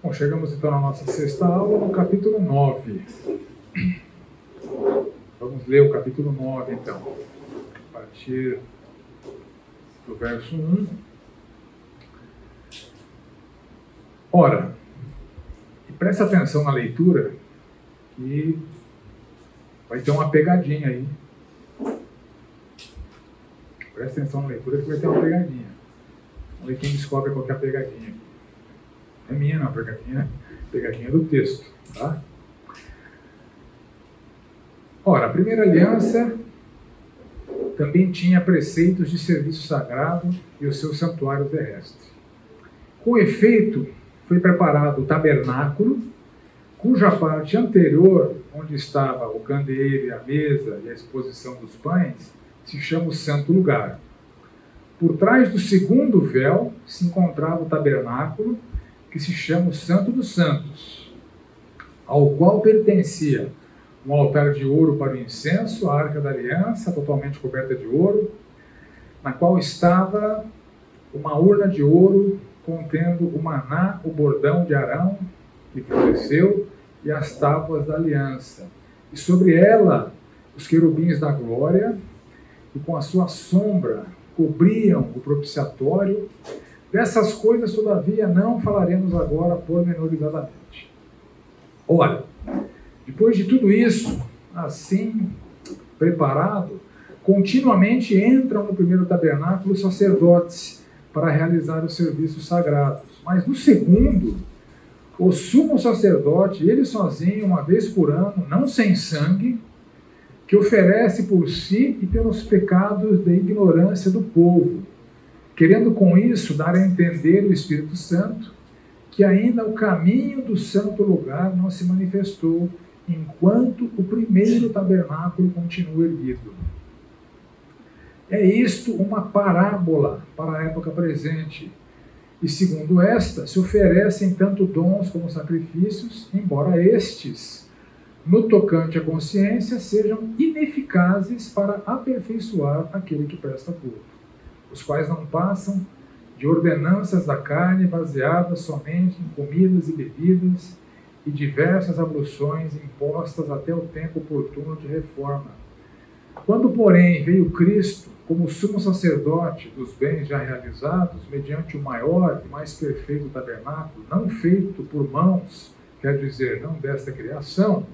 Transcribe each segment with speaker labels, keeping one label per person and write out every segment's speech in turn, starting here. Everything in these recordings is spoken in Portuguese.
Speaker 1: Bom, chegamos então na nossa sexta aula, no capítulo 9. Vamos ler o capítulo 9, então, a partir do verso 1. Ora, e presta atenção na leitura, que vai ter uma pegadinha aí. Presta atenção na leitura, que vai ter uma pegadinha. Vamos ver quem descobre qual é a pegadinha aqui. É minha, não, pegadinha, pegadinha do texto. Tá? Ora, a primeira aliança também tinha preceitos de serviço sagrado e o seu santuário terrestre. Com efeito, foi preparado o tabernáculo, cuja parte anterior, onde estava o candeeiro, a mesa e a exposição dos pães, se chama o Santo Lugar. Por trás do segundo véu se encontrava o tabernáculo, que se chama o Santo dos Santos, ao qual pertencia um altar de ouro para o incenso, a arca da aliança, totalmente coberta de ouro, na qual estava uma urna de ouro contendo o maná, o bordão de Arão, que floresceu, e as tábuas da aliança. E sobre ela, os querubins da glória, e com a sua sombra cobriam o propiciatório Dessas coisas, todavia, não falaremos agora pormenorizadamente. Ora, depois de tudo isso, assim preparado, continuamente entram no primeiro tabernáculo os sacerdotes para realizar os serviços sagrados. Mas no segundo, o sumo sacerdote, ele sozinho, uma vez por ano, não sem sangue, que oferece por si e pelos pecados da ignorância do povo querendo com isso dar a entender o Espírito Santo que ainda o caminho do santo lugar não se manifestou enquanto o primeiro tabernáculo continua erguido. É isto uma parábola para a época presente. E segundo esta, se oferecem tanto dons como sacrifícios, embora estes, no tocante à consciência, sejam ineficazes para aperfeiçoar aquele que presta culto os quais não passam de ordenanças da carne baseadas somente em comidas e bebidas e diversas abluções impostas até o tempo oportuno de reforma. Quando, porém, veio Cristo como sumo sacerdote dos bens já realizados, mediante o maior e mais perfeito tabernáculo, não feito por mãos, quer dizer, não desta criação,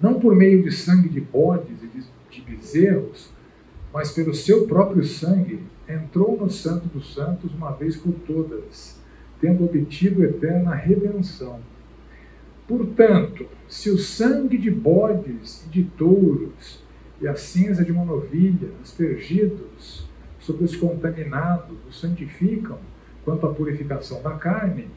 Speaker 1: não por meio de sangue de bodes e de bezerros, mas pelo seu próprio sangue entrou no Santo dos Santos uma vez por todas, tendo obtido eterna redenção. Portanto, se o sangue de bodes e de touros e a cinza de uma novilha, aspergidos sobre os contaminados, os santificam quanto à purificação da carne,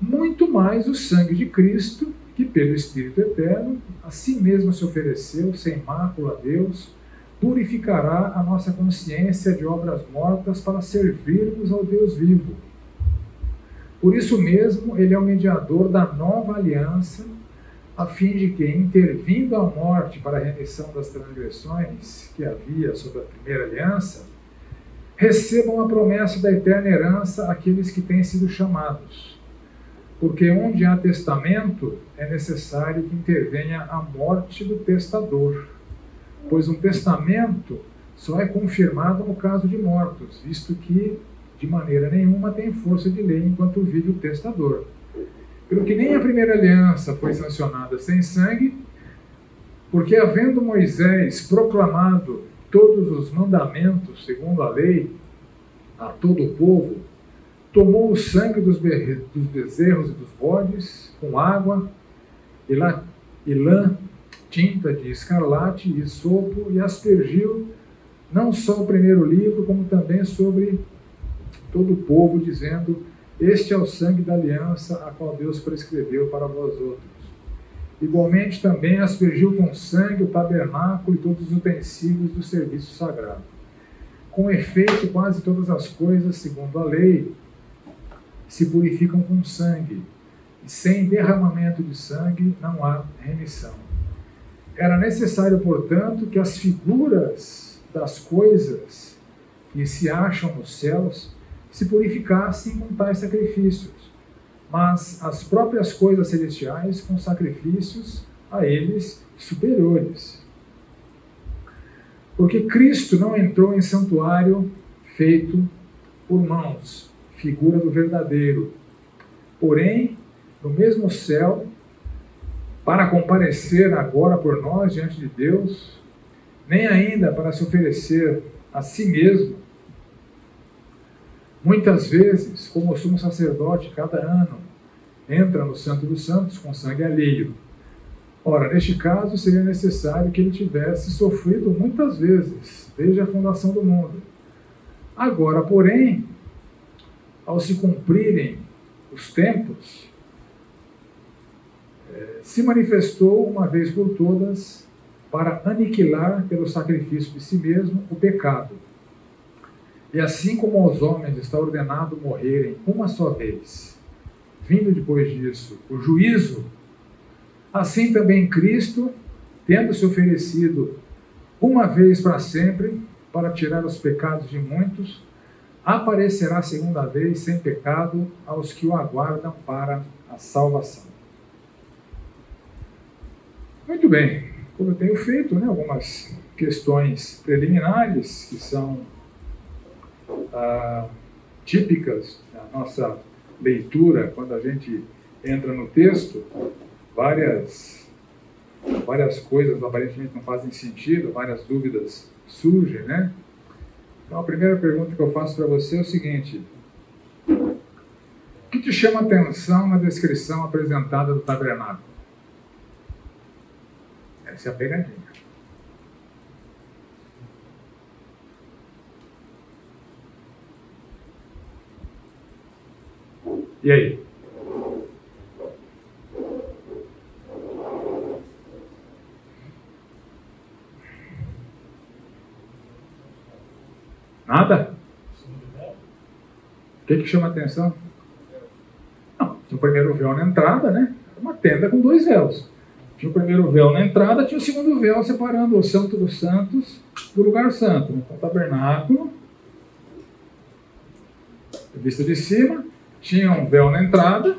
Speaker 1: muito mais o sangue de Cristo, que pelo Espírito Eterno, a si mesmo se ofereceu sem mácula a Deus, purificará a nossa consciência de obras mortas para servirmos ao Deus vivo. Por isso mesmo, ele é o mediador da nova aliança, a fim de que, intervindo a morte para a remissão das transgressões que havia sobre a primeira aliança, recebam a promessa da eterna herança aqueles que têm sido chamados. Porque onde há testamento, é necessário que intervenha a morte do testador pois um testamento só é confirmado no caso de mortos, visto que de maneira nenhuma tem força de lei enquanto vive o testador. Pelo que nem a primeira aliança foi sancionada sem sangue, porque havendo Moisés proclamado todos os mandamentos segundo a lei a todo o povo, tomou o sangue dos, bezerros e dos bodes com água e, lã tinta de escarlate e sopo e aspergiu não só o primeiro livro, como também sobre todo o povo, dizendo: Este é o sangue da aliança a qual Deus prescreveu para vós outros. Igualmente também aspergiu com sangue o tabernáculo e todos os utensílios do serviço sagrado. Com efeito, quase todas as coisas, segundo a lei, se purificam com sangue, e sem derramamento de sangue não há remissão. Era necessário, portanto, que as figuras das coisas que se acham nos céus se purificassem com tais sacrifícios. mas as próprias coisas celestiais com sacrifícios a eles superiores. Porque Cristo não entrou em santuário feito por mãos, figura do verdadeiro, porém, no mesmo céu, para comparecer agora por nós diante de Deus, nem ainda para se oferecer a si mesmo. Muitas vezes, como o sumo sacerdote, cada ano, entra no Santo dos Santos com sangue alheio. Ora, neste caso, seria necessário que ele tivesse sofrido muitas vezes, desde a fundação do mundo. Agora, porém, ao se cumprirem os tempos, se manifestou uma vez por todas para aniquilar pelo sacrifício de si mesmo o pecado. E assim como aos homens está ordenado morrerem uma só vez, vindo depois disso o juízo, assim também Cristo, tendo se oferecido uma vez para sempre para tirar os pecados de muitos, aparecerá segunda vez sem pecado aos que o aguardam para a salvação. Muito bem, como eu tenho feito, né, algumas questões preliminares que são ah, típicas da nossa leitura quando a gente entra no texto, várias várias coisas aparentemente não fazem sentido, várias dúvidas surgem, né? Então, a primeira pergunta que eu faço para você é o seguinte: o que te chama atenção na descrição apresentada do tabernáculo? Essa é a pegadinha. E aí? Nada? O que, que chama atenção? Não, tinha o primeiro véu na entrada, né? Uma tenda com dois véus. Tinha o primeiro véu na entrada, tinha o segundo véu separando o Santo dos Santos do lugar santo. Então, o tabernáculo, vista de cima, tinha um véu na entrada,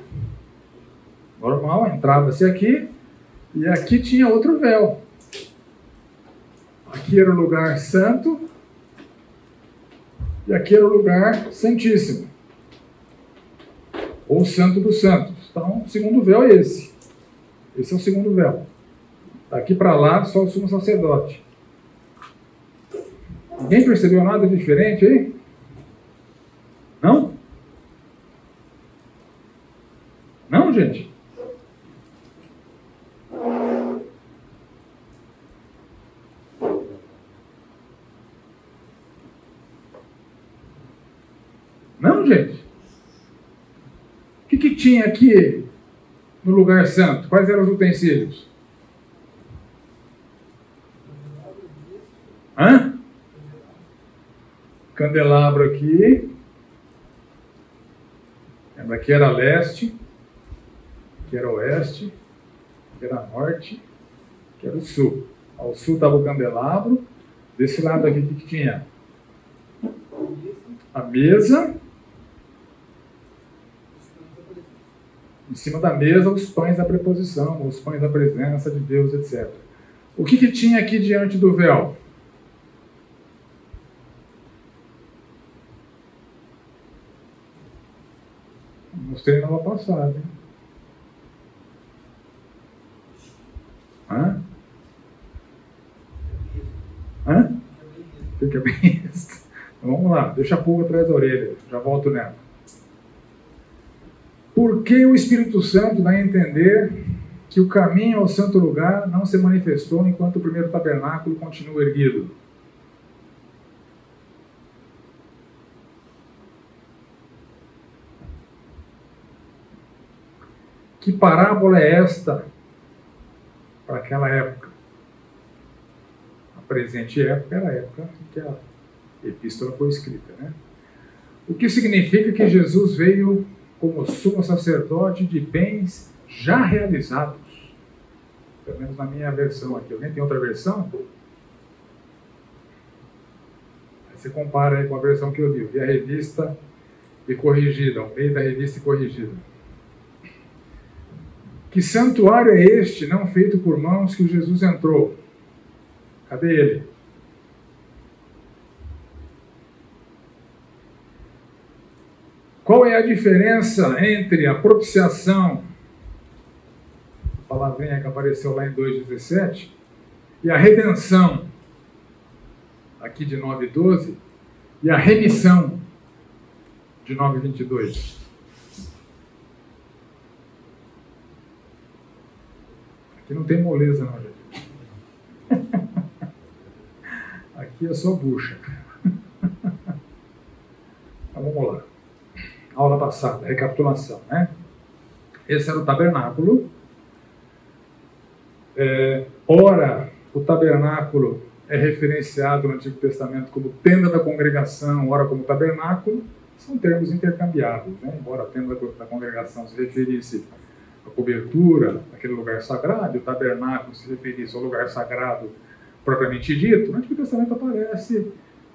Speaker 1: normal, entrava-se aqui, e aqui tinha outro véu. Aqui era o lugar santo, e aqui era o lugar santíssimo, ou santo dos santos. Então, o segundo véu é esse. Esse é o segundo véu. Daqui para lá, só o sumo sacerdote. Ninguém percebeu nada diferente aí? Não? Não, gente? gente? O que, que tinha aqui no lugar santo? Quais eram os utensílios? Hã? Candelabro aqui. Aqui era leste, aqui era oeste, aqui era norte, aqui era o sul. Ao sul estava o candelabro. Desse lado aqui, o que, que tinha? A mesa em cima da mesa os pães da preposição, os pães da presença de Deus, etc. O que, que tinha aqui diante do véu? Mostrei na aula passada. Hã? Hã? Fica bem. Vamos lá, deixa a pulga atrás da orelha, já volto nela. Por que o Espírito Santo dá a entender que o caminho ao santo lugar não se manifestou enquanto o primeiro tabernáculo continua erguido? Que parábola é esta para aquela época? A presente época era a época em que a epístola foi escrita. Né? O que significa que Jesus veio como sumo sacerdote de bens já realizados. Pelo menos na minha versão aqui. Alguém tem outra versão? Aí você compara aí com a versão que eu li. Vi a revista e corrigida, o meio da revista e corrigida. Que santuário é este, não feito por mãos, que Jesus entrou? Cadê ele? Qual é a diferença entre a propiciação, a palavrinha que apareceu lá em 2,17, e a redenção, aqui de 9,12, e a remissão, de 9,22? Aqui não tem moleza, não, gente. Aqui é só bucha. Então vamos lá. Aula passada, recapitulação, né? Esse era o tabernáculo. É, ora, o tabernáculo é referenciado no Antigo Testamento como tenda da congregação, ora como tabernáculo, são termos intercambiáveis, né? embora a tenda da congregação se referisse a cobertura, aquele lugar sagrado, e o tabernáculo se referisse ao lugar sagrado propriamente dito, no Antigo Testamento aparece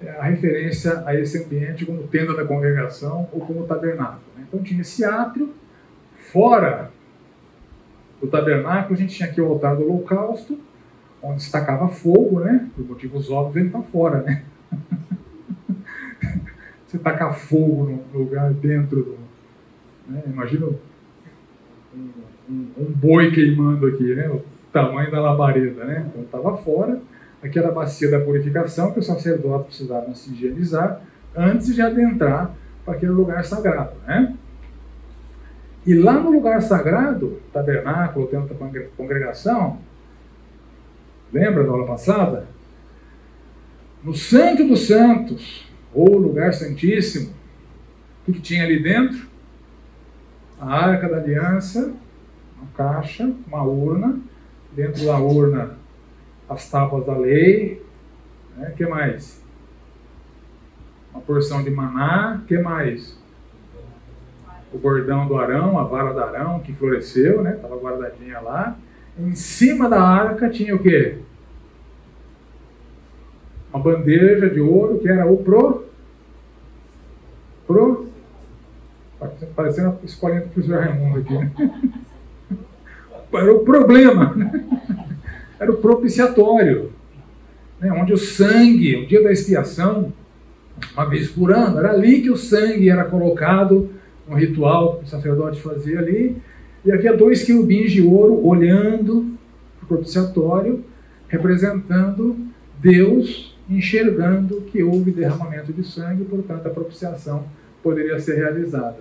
Speaker 1: a referência a esse ambiente como tenda da congregação ou como tabernáculo. Né? Então tinha esse átrio, fora do tabernáculo a gente tinha aqui o altar do holocausto, onde destacava fogo, né? por motivos óbvios ele está fora. Né? Você tacar fogo no lugar dentro do... Né? Imagina um, um, boi queimando aqui, né? O tamanho da labareda, né? Então estava fora. Aqui era a bacia da purificação que os sacerdotes precisavam se higienizar antes de adentrar para aquele lugar sagrado, né? E lá no lugar sagrado, tabernáculo, templo da congregação, lembra da aula passada? No Santo dos Santos, ou lugar santíssimo, o que tinha ali dentro? a arca da aliança, uma caixa, uma urna, dentro da urna as tábuas da lei, né? que mais? Uma porção de maná, que mais? O bordão do Arão, a vara do Arão que floresceu, né? Estava guardadinha lá. Em cima da arca tinha o quê? Uma bandeja de ouro que era o pro pro parecendo a escolinha do professor Raimundo aqui. Né? Era o problema. Né? Era o propiciatório. Né? Onde o sangue, o dia da expiação, uma vez por ano, era ali que o sangue era colocado, um ritual que o sacerdote fazia ali. E havia dois querubins de ouro olhando o propiciatório, representando Deus enxergando que houve derramamento de sangue, portanto a propiciação poderia ser realizada.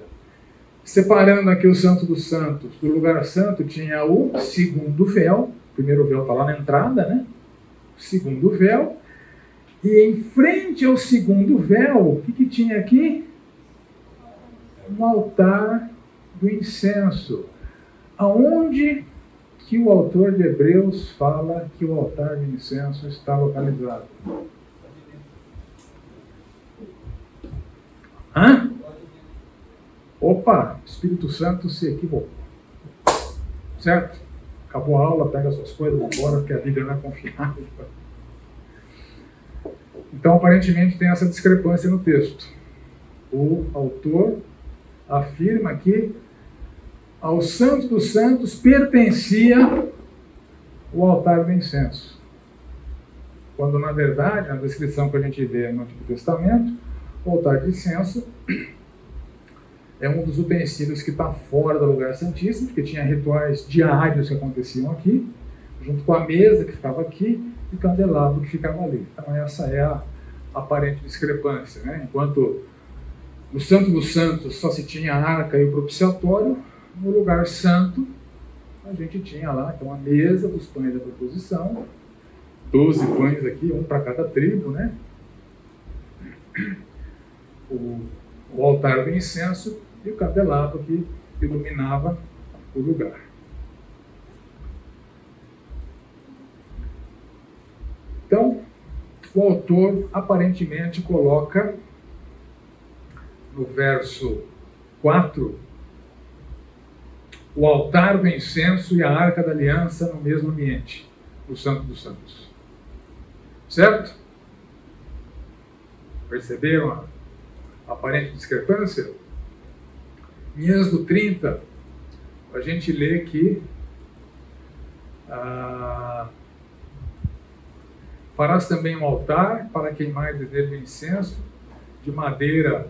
Speaker 1: Separando aqui o Santo dos Santos do lugar santo, tinha o segundo véu. Primeiro véu está lá na entrada, né? Segundo véu. E em frente ao segundo véu, o que, que tinha aqui? Um altar do incenso. Aonde que o autor de Hebreus fala que o altar do incenso está localizado? Hã? Opa, Espírito Santo se equivocou. Certo? Acabou a aula, pega suas coisas, vamos embora, porque a Bíblia não é confiável. Então, aparentemente, tem essa discrepância no texto. O autor afirma que ao Santo dos Santos pertencia o altar do incenso. Quando, na verdade, na descrição que a gente vê no Antigo Testamento, o altar de incenso é um dos utensílios que está fora do lugar santíssimo, porque tinha rituais diários que aconteciam aqui, junto com a mesa que ficava aqui e o candelabro que ficava ali. Então essa é a aparente discrepância. Né? Enquanto no Santo dos Santos só se tinha a arca e o propiciatório, no lugar santo a gente tinha lá então, a mesa dos pães da proposição, 12 pães aqui, um para cada tribo, né? O, o altar do incenso e o candelabro que iluminava o lugar. Então, o autor aparentemente coloca no verso 4 o altar do incenso e a arca da aliança no mesmo ambiente, o Santo dos Santos. Certo? Perceberam a aparente discrepância? Em Êxodo 30, a gente lê que Ah, farás também um altar para queimar nele o incenso de madeira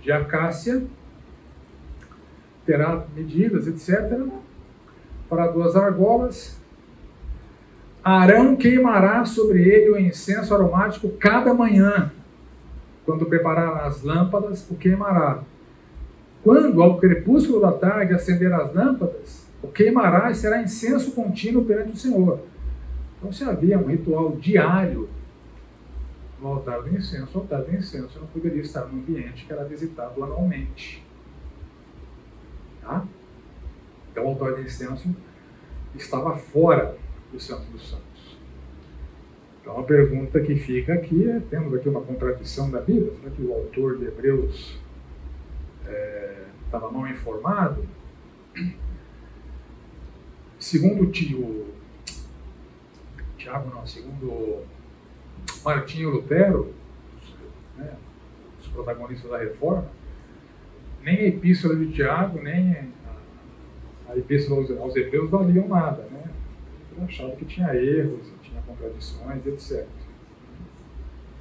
Speaker 1: de acácia, terá medidas, etc. Para duas argolas. Arão queimará sobre ele o incenso aromático cada manhã. Quando preparar as lâmpadas, o queimará. Quando, ao crepúsculo da tarde, acender as lâmpadas, o queimará e será incenso contínuo perante o Senhor. Então, se havia um ritual diário no altar do incenso, o altar do incenso não poderia estar no ambiente que era visitado anualmente. Tá? Então, o altar do incenso estava fora do Santo dos Santos. Então, a pergunta que fica aqui é: temos aqui uma contradição da Bíblia? Será que o autor de Hebreus é, estava mal informado? Segundo o tio Tiago, não, segundo Martinho Lutero, né, os protagonistas da reforma, nem a epístola de Tiago, nem a, epístola aos, aos Hebreus valiam nada. Né? Ele achava que tinha erros, tinha contradições, etc.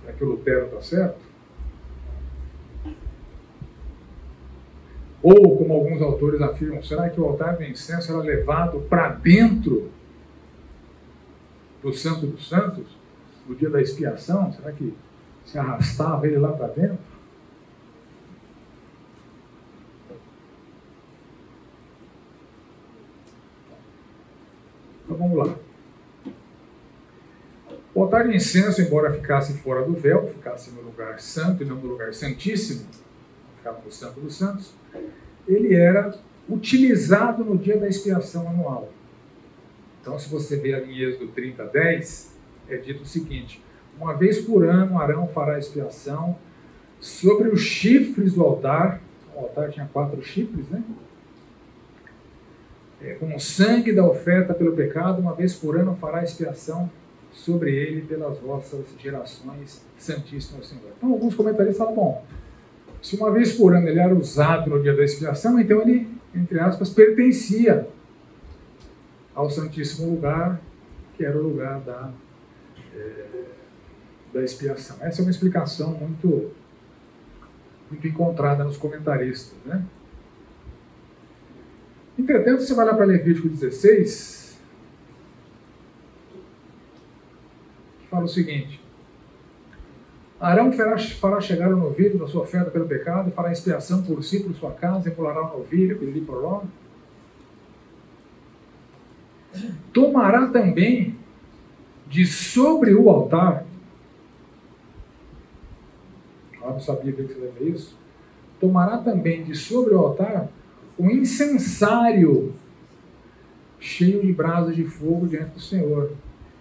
Speaker 1: Será que o Lutero está certo? Ou, como alguns autores afirmam, será que o altar do incenso era levado para dentro do Santo dos Santos, no dia da expiação? Será que se arrastava ele lá para dentro? Então vamos lá. O altar de incenso, embora ficasse fora do véu, ficasse no lugar santo e não no lugar santíssimo, no Santo dos Santos, ele era utilizado no dia da expiação anual. Então, se você ver ali em Êxodo 30, 10, é dito o seguinte: Uma vez por ano Arão fará expiação sobre os chifres do altar. O altar tinha quatro chifres, né? É, com o sangue da oferta pelo pecado, uma vez por ano fará expiação sobre ele pelas vossas gerações, Santíssimo Senhor. Então, alguns comentaristas falam: bom, se uma vez por ano ele era usado no dia da expiação, então ele, entre aspas, pertencia ao Santíssimo Lugar, que era o lugar da, é, da expiação. Essa é uma explicação muito, muito encontrada nos comentaristas. Né? Entretanto, você vai lá para Levítico 16, que fala o seguinte: Arão fará chegar o novilho da sua oferta pelo pecado, fará expiação por si, por sua casa, empolará o novilho, pirili poró, tomará também de sobre o altar. Ah, não sabia que você leva isso. Tomará também de sobre o altar um incensário cheio de brasas de fogo diante do Senhor,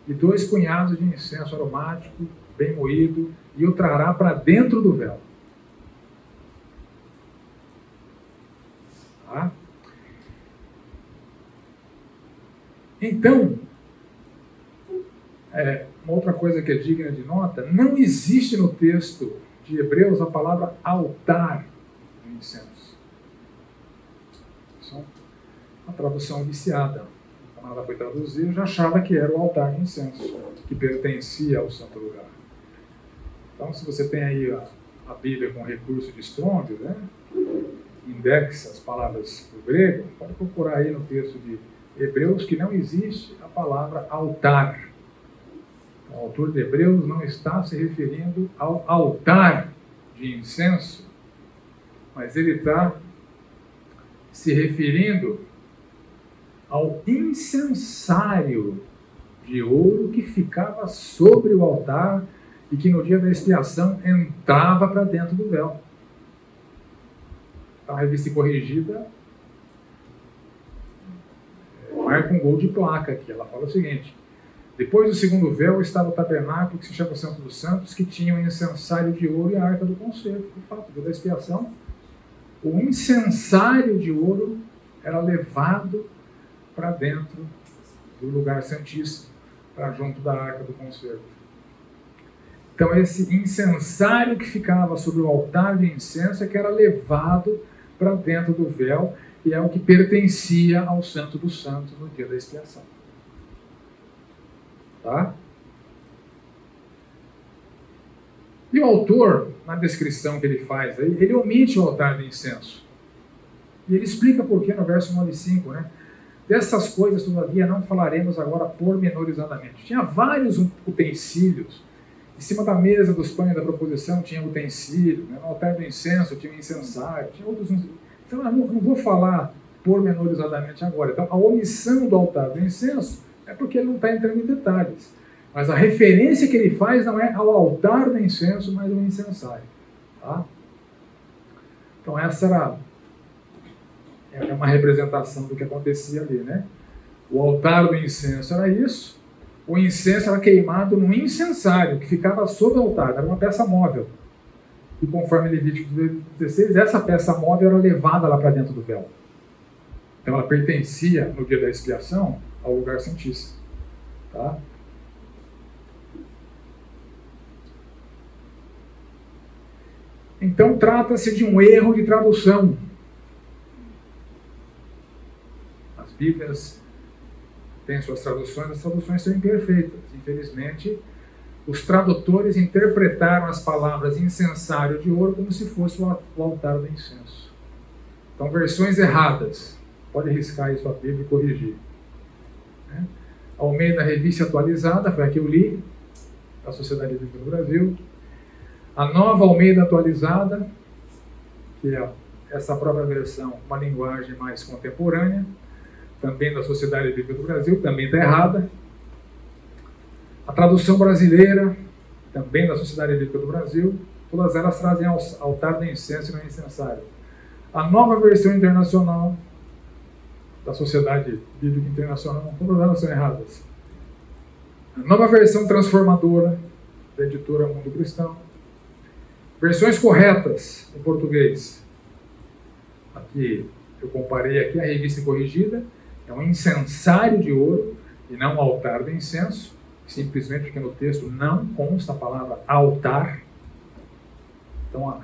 Speaker 1: e dois punhados de incenso aromático, bem moído, e o trará para dentro do véu. Tá? Então, é, uma outra coisa que é digna de nota, não existe no texto de Hebreus a palavra altar do incenso. Isso é uma tradução viciada. Quando ela foi traduzida, eu já achava que era o altar de incenso, que pertencia ao santo lugar. Então, se você tem aí a, a Bíblia com recurso de Strong, né? indexa as palavras do grego, pode procurar aí no texto de Hebreus que não existe a palavra altar. O autor de Hebreus não está se referindo ao altar de incenso, mas ele está se referindo ao incensário de ouro que ficava sobre o altar e que no dia da expiação entrava para dentro do véu. A revista corrigida marca um gol de placa aqui. Ela fala o seguinte: depois do segundo véu estava o tabernáculo que se chama Santo dos Santos, que tinha o incensário de ouro e a arca do concerto. De fato, da expiação, o incensário de ouro era levado para dentro do lugar santíssimo, para junto da arca do concerto. Então, esse incensário que ficava sobre o altar de incenso é que era levado para dentro do véu e é o que pertencia ao Santo dos Santos no dia da expiação. Tá? E o autor, na descrição que ele faz ele omite o altar de incenso. E ele explica por que no verso 9 e 5, né? Dessas coisas, todavia, não falaremos agora pormenorizadamente. Tinha vários utensílios. Em cima da mesa dos pães da proposição tinha utensílio. Né? No altar do incenso tinha incensário. Tinha outros. Então, eu não, vou falar pormenorizadamente agora. Então, a omissão do altar do incenso é porque ele não está entrando em detalhes. Mas a referência que ele faz não é ao altar do incenso, mas ao incensário. Tá? Então, essa era é uma representação do que acontecia ali, né? O altar do incenso era isso. O incenso era queimado no incensário, que ficava sobre o altar, era uma peça móvel. E conforme Levítico 16, essa peça móvel era levada lá para dentro do véu. Então ela pertencia, no dia da expiação, ao lugar santíssimo. Tá? Então trata-se de um erro de tradução. As Bíblias têm suas traduções, as traduções são imperfeitas. Infelizmente, os tradutores interpretaram as palavras incensário de ouro como se fosse o altar do incenso. Então, versões erradas. Pode riscar aí sua Bíblia e corrigir. Né? Almeida Revista Atualizada, foi a que eu li, da Sociedade Bíblica do Brasil. A nova Almeida Atualizada, que é essa própria versão, uma linguagem mais contemporânea, também da Sociedade Bíblica do Brasil, também está errada. A tradução brasileira, também da Sociedade Bíblica do Brasil, todas elas trazem altar do incenso e não incensário. A nova versão internacional da Sociedade Bíblica Internacional, todas elas são erradas. A nova versão transformadora da editora Mundo Cristão. Versões corretas em português. Aqui eu comparei aqui a revista corrigida, é um incensário de ouro e não um altar de incenso simplesmente porque no texto não consta a palavra altar. Então, a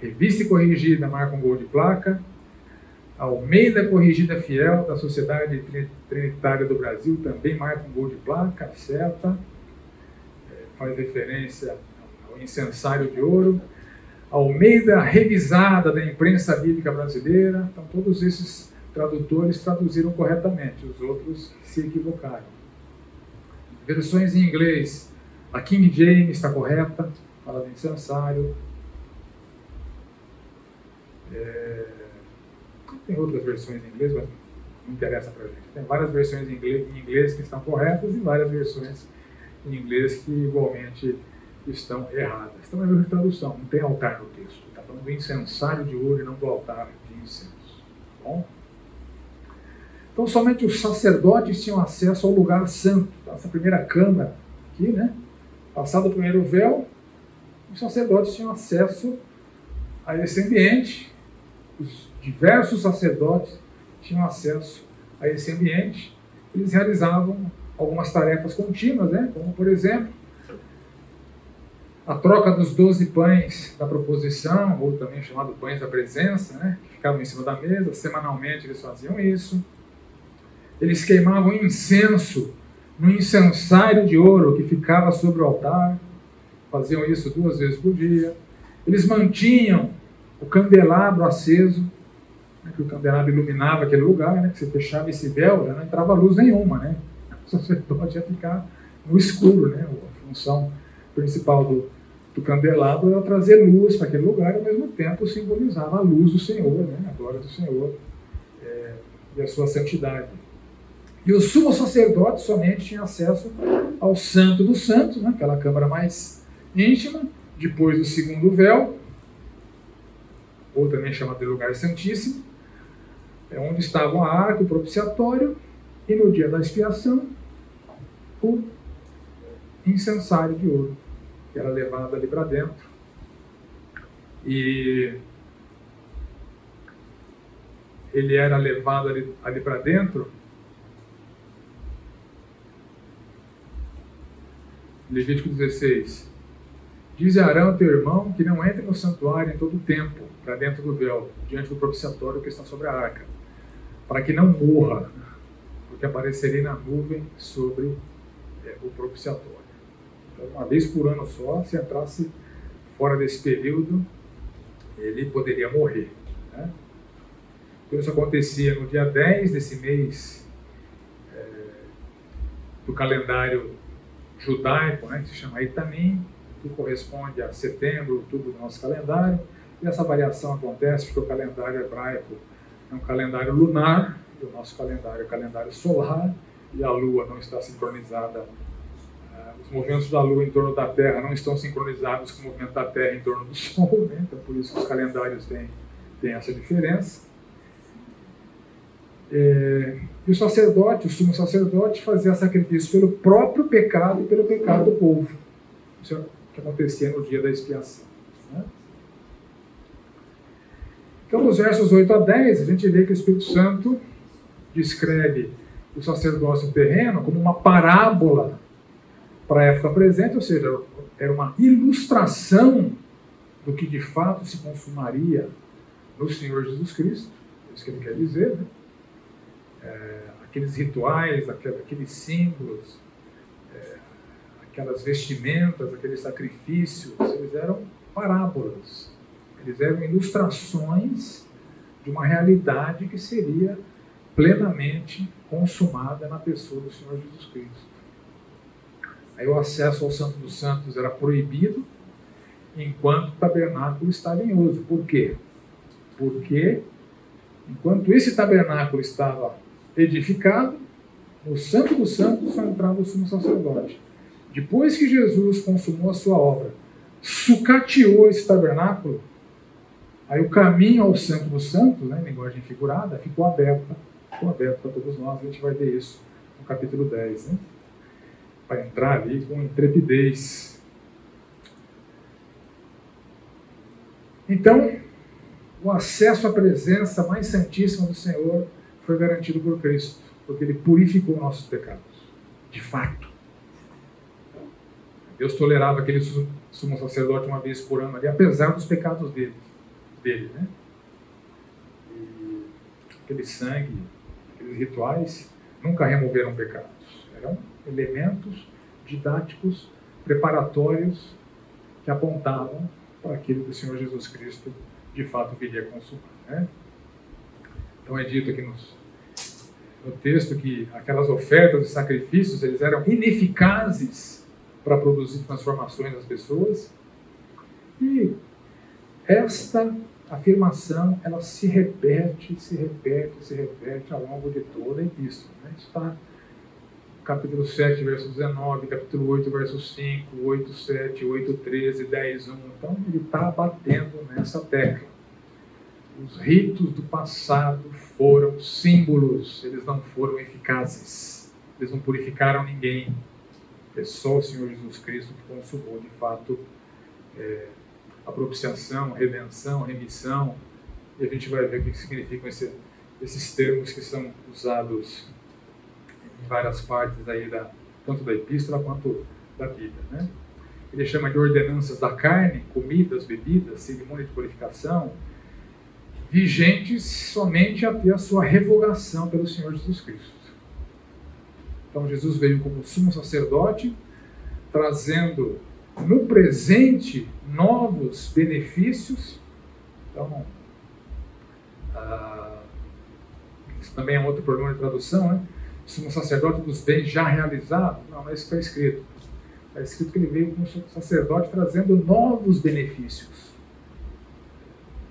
Speaker 1: revista corrigida marca um gol de placa. A Almeida Corrigida Fiel, da Sociedade Trinitária do Brasil, também marca um gol de placa, certa. É, faz referência ao incensário de ouro. A Almeida Revisada da Imprensa Bíblica Brasileira. Então, todos esses tradutores traduziram corretamente, os outros se equivocaram. Versões em inglês. A King James está correta, fala de incensário. É... Tem outras versões em inglês, mas não interessa para a gente. Tem várias versões em inglês, em inglês que estão corretas e várias versões em inglês que igualmente estão erradas. Então é uma tradução, não tem altar no texto. Está falando do incensário de ouro e não do altar de incenso. Tá bom? Então, somente os sacerdotes tinham acesso ao lugar santo, essa primeira câmara aqui, né? Passado o primeiro véu, os sacerdotes tinham acesso a esse ambiente, os diversos sacerdotes tinham acesso a esse ambiente, eles realizavam algumas tarefas contínuas, né? como por exemplo, a troca dos doze pães da proposição, ou também chamado pães da presença, né? que ficavam em cima da mesa, semanalmente eles faziam isso eles queimavam incenso no incensário de ouro que ficava sobre o altar, faziam isso duas vezes por dia. Eles mantinham o candelabro aceso, né, que o candelabro iluminava aquele lugar, né, que você fechava esse véu, já não entrava luz nenhuma, né? O sacerdote ia ficar no escuro, né? A função principal do, do candelabro era trazer luz para aquele lugar e ao mesmo tempo simbolizava a luz do Senhor, né? a glória do Senhor é, e a sua santidade. E o sumo sacerdote somente tinha acesso ao Santo dos Santos, né, aquela câmara mais íntima, depois do segundo véu, ou também chamado de lugar santíssimo, é onde estavam a arca, o propiciatório, e no dia da expiação, o incensário de ouro, que era levado ali para dentro. E ele era levado ali, ali para dentro Levítico 16. Diz a Arão, teu irmão, que não entre no santuário em todo o tempo, para dentro do véu, diante do propiciatório que está sobre a arca, para que não morra, porque aparecerei na nuvem sobre é, o propiciatório. Então, uma vez por ano só, se entrasse fora desse período, ele poderia morrer. Né? Então, isso acontecia no dia 10 desse mês é, do calendário judaico, né, que se chama Itanim, que corresponde a setembro, outubro do nosso calendário. E essa variação acontece porque o calendário hebraico é um calendário lunar, e o nosso calendário é o calendário solar, e a Lua não está sincronizada. Uh, os movimentos da Lua em torno da Terra não estão sincronizados com o movimento da Terra em torno do Sol, né? então por isso que os calendários têm, têm essa diferença. É, e o sacerdote, o sumo sacerdote, fazia sacrifício pelo próprio pecado e pelo pecado do povo. Isso é o que acontecia no dia da expiação. Né? Então, nos versos 8 a 10, a gente vê que o Espírito Santo descreve o sacerdócio terreno como uma parábola para a época presente, ou seja, era uma ilustração do que de fato se consumaria no Senhor Jesus Cristo. É isso que ele quer dizer, né? É, aqueles rituais, aqueles símbolos, é, aquelas vestimentas, aqueles sacrifícios, eles eram parábolas, eles eram ilustrações de uma realidade que seria plenamente consumada na pessoa do Senhor Jesus Cristo. Aí o acesso ao Santo dos Santos era proibido enquanto o tabernáculo estava em uso. Por quê? Porque enquanto esse tabernáculo estava edificado, no Santo dos Santos só entrava o sumo sacerdote. Depois que Jesus consumou a sua obra, sucateou esse tabernáculo, aí o caminho ao Santo dos Santos, né, em linguagem figurada, ficou aberto ficou aberto para todos nós, a gente vai ver isso no capítulo 10, né? para entrar ali com intrepidez. Então, o acesso à presença mais santíssima do Senhor foi garantido por Cristo, porque Ele purificou nossos pecados, de fato. Deus tolerava aquele sumo sacerdote uma vez por ano ali, apesar dos pecados dele, dele né? E aquele sangue aqueles rituais nunca removeram pecados. Eram elementos didáticos, preparatórios, que apontavam para aquilo que o Senhor Jesus Cristo de fato viria consumar. Né? Então é dito aqui nos, no texto que aquelas ofertas e sacrifícios eles eram ineficazes para produzir transformações nas pessoas. E esta afirmação ela se repete, se repete, se repete ao longo de toda a epístola. Né? Está capítulo 7, verso 19, capítulo 8, verso 5, 8, 7, 8, 13, 10, 1. Então ele está batendo nessa tecla. Os ritos do passado foram símbolos, eles não foram eficazes. Eles não purificaram ninguém. É só o Senhor Jesus Cristo que consumou de fato é, a propiciação, redenção, remissão, e a gente vai ver o que significam esse, esses termos que são usados em várias partes aí da, tanto da epístola quanto da Bíblia. Né? Ele chama de ordenanças da carne, comidas, bebidas, cerimônia de purificação, vigentes somente até a sua revogação pelo Senhor Jesus Cristo. Então Jesus veio como sumo sacerdote, trazendo no presente novos benefícios. Então, ah, isso também é um outro problema de tradução, né? Sumo sacerdote dos bens já realizados. Não, não é isso que está escrito. Está escrito que ele veio como sacerdote trazendo novos benefícios,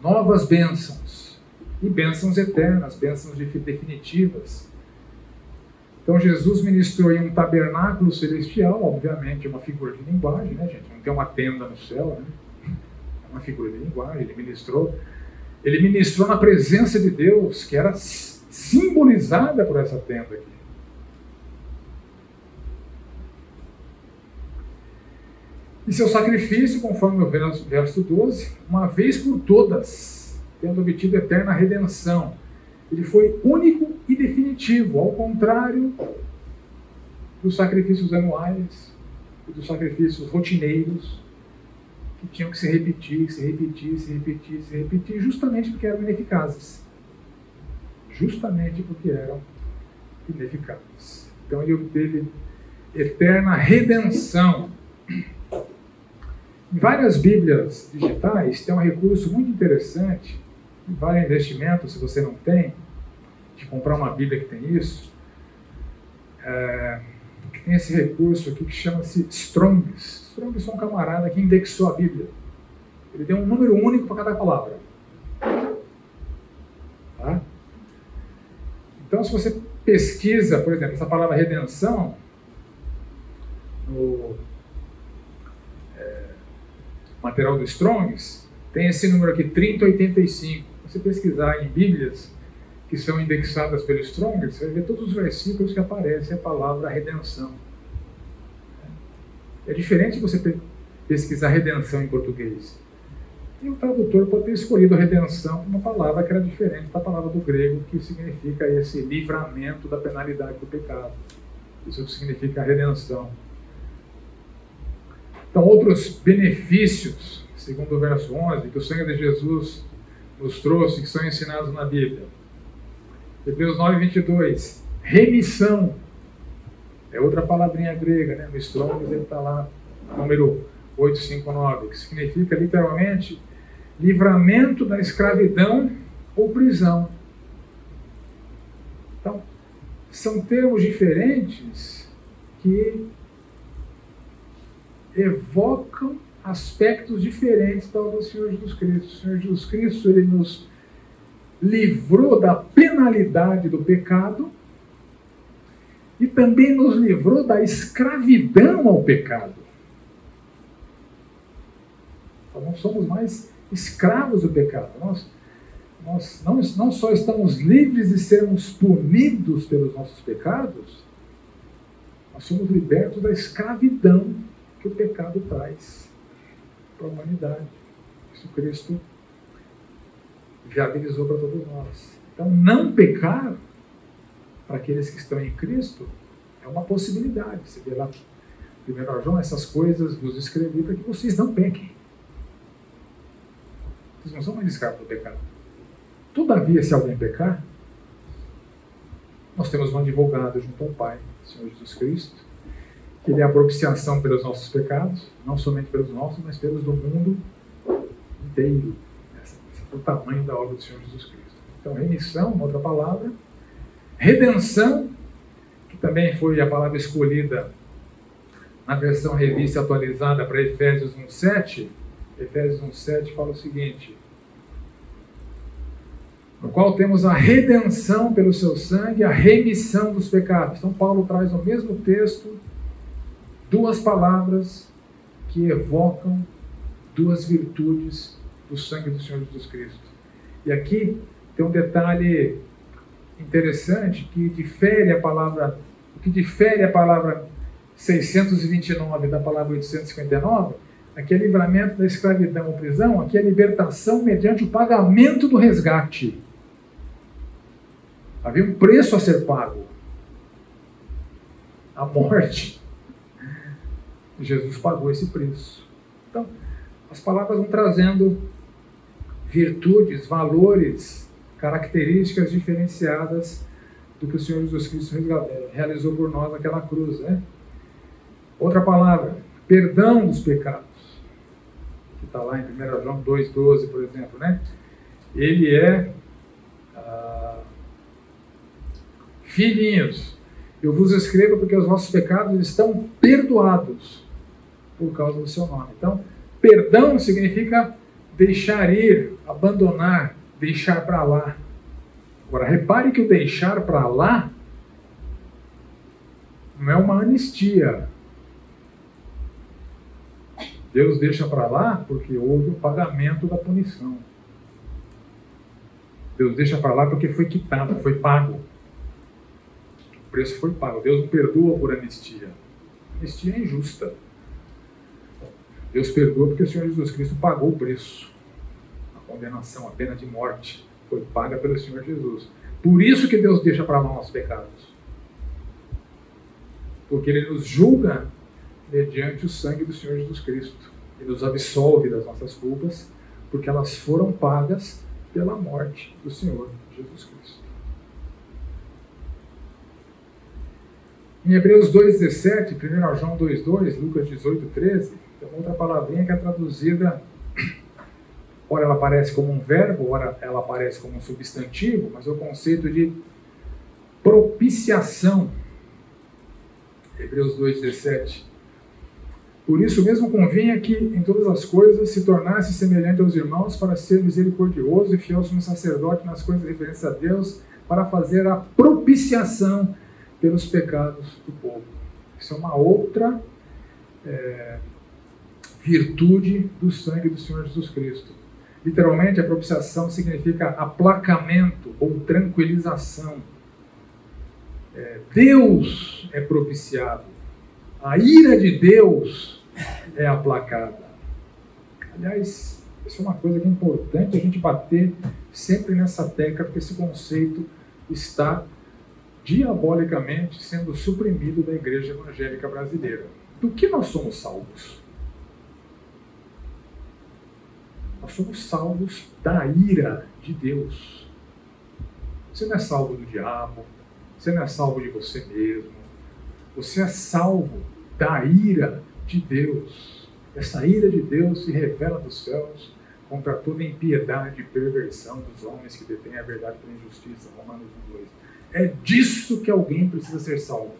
Speaker 1: novas bênçãos, e bênçãos eternas, bênçãos definitivas então Jesus ministrou em um tabernáculo celestial, obviamente é uma figura de linguagem, né, gente? Não tem uma tenda no céu, né? É uma figura de linguagem. Ele ministrou, ele ministrou na presença de Deus, que era simbolizada por essa tenda aqui. E seu sacrifício, conforme o verso 12, uma vez por todas, tendo obtido eterna redenção ele foi único e definitivo, ao contrário dos sacrifícios anuais e dos sacrifícios rotineiros, que tinham que se repetir, se repetir, se repetir, se repetir, justamente porque eram ineficazes. Justamente porque eram ineficazes. Então ele obteve eterna redenção. Em várias Bíblias digitais tem um recurso muito interessante, vale investimento se você não tem, de comprar uma Bíblia que tem isso, é, que tem esse recurso aqui que chama-se Strongs. Strongs é um camarada que indexou a Bíblia. Ele deu um número único para cada palavra. Tá? Então, se você pesquisa, por exemplo, essa palavra redenção no material do Strongs, tem esse número aqui, 3085. Se você pesquisar em Bíblias que são indexadas pelo Strongs, você vai ver todos os versículos que aparecem a palavra redenção. É diferente você pesquisar redenção em português. E o tradutor pode ter escolhido redenção como uma palavra que era diferente da palavra do grego, que significa esse livramento da penalidade do pecado. Isso significa a redenção. Então, outros benefícios, segundo o verso 11, que o sangue de Jesus nos trouxe, que são ensinados na Bíblia. Hebreus 9, 22. Remissão. É outra palavrinha grega, né? No Strong ele está lá, número 859, que significa literalmente livramento da escravidão ou prisão. Então, são termos diferentes que evocam aspectos diferentes da do Senhor Jesus Cristo. O Senhor Jesus Cristo ele nos livrou da penalidade do pecado e também nos livrou da escravidão ao pecado. Então não somos mais escravos do pecado. Nós, nós não, não só estamos livres de sermos punidos pelos nossos pecados, nós somos libertos da escravidão que o pecado traz para a humanidade. Isso Cristo viabilizou para todos nós. Então, não pecar para aqueles que estão em Cristo é uma possibilidade. Você vê lá, 1 João, essas coisas vos escrevi para que vocês não pequem. Vocês não são mais escravos do pecado. Todavia, se alguém pecar, nós temos um advogado junto ao Pai, Senhor Jesus Cristo, que ele é a propiciação pelos nossos pecados, não somente pelos nossos, mas pelos do mundo inteiro. Esse é o tamanho da obra do Senhor Jesus Cristo. Então, remissão, outra palavra. Redenção, que também foi a palavra escolhida na versão revista atualizada para Efésios 1,7. Efésios 1,7 fala o seguinte: no qual temos a redenção pelo seu sangue, a remissão dos pecados. Então, Paulo traz no mesmo texto duas palavras que evocam duas virtudes do sangue do Senhor Jesus Cristo. E aqui tem um detalhe interessante que difere a palavra, o que difere a palavra 629 da palavra 859 Aqui é livramento da escravidão ou prisão, aqui é libertação mediante o pagamento do resgate. Havia um preço a ser pago. A morte. Jesus pagou esse preço. Então, as palavras vão trazendo virtudes, valores, características diferenciadas do que o Senhor Jesus Cristo realizou por nós naquela cruz. Né? Outra palavra, perdão dos pecados que está lá em 1 João 2,12, por exemplo, né? Ele é ah, filhinhos. Eu vos escrevo porque os vossos pecados estão perdoados por causa do seu nome. Então, perdão significa deixar ir, abandonar, deixar para lá. Agora, repare que o deixar para lá não é uma anistia, Deus deixa para lá porque houve o pagamento da punição. Deus deixa para lá porque foi quitado, foi pago. O preço foi pago. Deus não perdoa por anistia. Anistia é injusta. Deus perdoa porque o Senhor Jesus Cristo pagou o preço. A condenação, a pena de morte foi paga pelo Senhor Jesus. Por isso que Deus deixa para lá nossos pecados. Porque Ele nos julga mediante o sangue do Senhor Jesus Cristo. E nos absolve das nossas culpas, porque elas foram pagas pela morte do Senhor Jesus Cristo. Em Hebreus 2,17, 1 João 2,2, Lucas 18,13, tem outra palavrinha que é traduzida, ora ela aparece como um verbo, ora ela aparece como um substantivo, mas é o conceito de propiciação. Hebreus 2,17. Por isso mesmo convinha que em todas as coisas se tornasse semelhante aos irmãos para ser misericordioso e fiel como sacerdote nas coisas referentes a Deus, para fazer a propiciação pelos pecados do povo. Isso é uma outra é, virtude do sangue do Senhor Jesus Cristo. Literalmente, a propiciação significa aplacamento ou tranquilização. É, Deus é propiciado. A ira de Deus é aplacada. Aliás, isso é uma coisa que é importante a gente bater sempre nessa tecla, porque esse conceito está diabolicamente sendo suprimido da igreja evangélica brasileira. Do que nós somos salvos? Nós somos salvos da ira de Deus. Você não é salvo do diabo, você não é salvo de você mesmo. Você é salvo da ira de Deus. Essa ira de Deus se revela dos céus contra toda impiedade e perversão dos homens que detêm a verdade pela injustiça. Romanos 2. É disso que alguém precisa ser salvo.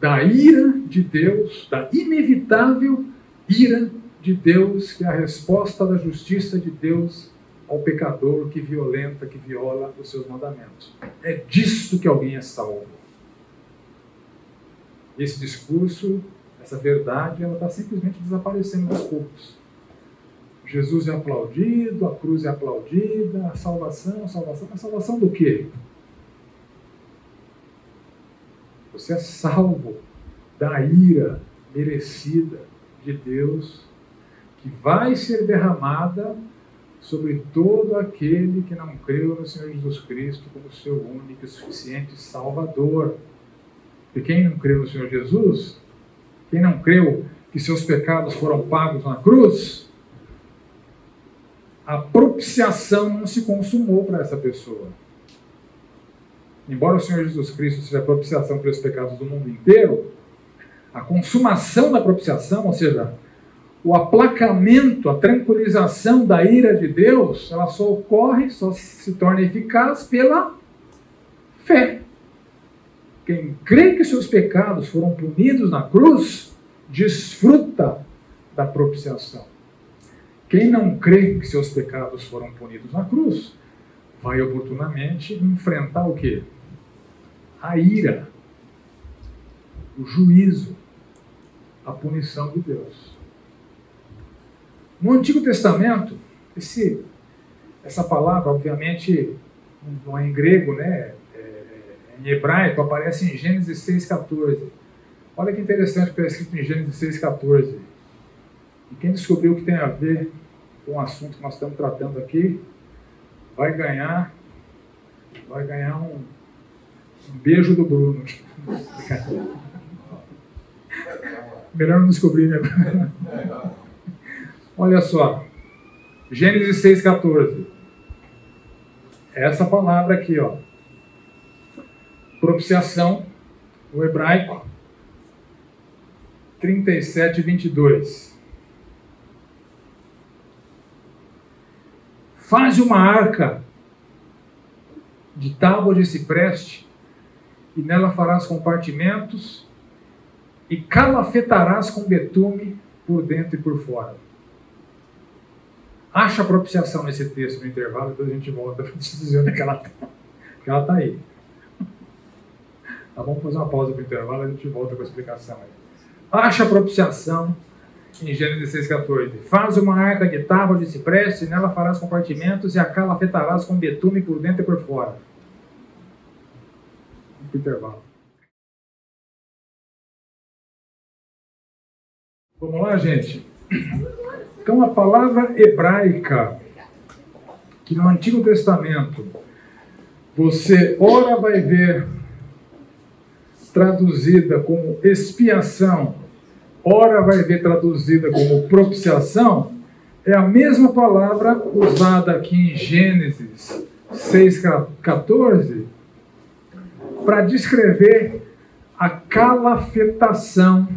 Speaker 1: Da ira de Deus, da inevitável ira de Deus, que é a resposta da justiça de Deus ao pecador que violenta, que viola os seus mandamentos. É disso que alguém é salvo. Esse discurso, essa verdade, ela está simplesmente desaparecendo aos poucos. Jesus é aplaudido, a cruz é aplaudida, a salvação, a salvação. A salvação do quê? Você é salvo da ira merecida de Deus, que vai ser derramada sobre todo aquele que não creu no Senhor Jesus Cristo como seu único e suficiente Salvador. E quem não creu no Senhor Jesus, quem não creu que seus pecados foram pagos na cruz, a propiciação não se consumou para essa pessoa. Embora o Senhor Jesus Cristo seja a propiciação pelos pecados do mundo inteiro, a consumação da propiciação, ou seja, o aplacamento, a tranquilização da ira de Deus, ela só ocorre, só se torna eficaz pela fé. Quem crê que seus pecados foram punidos na cruz, desfruta da propiciação. Quem não crê que seus pecados foram punidos na cruz, vai oportunamente enfrentar o quê? A ira, o juízo, a punição de Deus. No Antigo Testamento, esse, essa palavra, obviamente, não é em grego, né? É, é em hebraico, aparece em Gênesis 6,14. Olha que interessante o que está escrito em Gênesis 6,14. E quem descobriu que tem a ver com o assunto que nós estamos tratando aqui, vai ganhar, vai ganhar um, um beijo do Bruno. Melhor não descobrir, né? Olha só, Gênesis 6,14. Essa palavra aqui, ó. Propiciação, o hebraico, 37, 22. Faz uma arca de tábua de cipreste, e nela farás compartimentos, e calafetarás com betume por dentro e por fora acha propiciação nesse texto no intervalo, depois a gente volta para dizer onde é que ela está. Que ela está aí. Tá, vamos fazer uma pausa para o intervalo a gente volta com a explicação aí. Acha propiciação em Gênesis 6,14. Faz uma arca de tábua de cipreste, nela farás compartimentos, e a cala afetarás com betume por dentro e por fora. Intervalo. Vamos lá, gente? Então, a palavra hebraica, que no Antigo Testamento você ora vai ver traduzida como expiação, ora vai ver traduzida como propiciação, é a mesma palavra usada aqui em Gênesis 6,14 para descrever a calafetação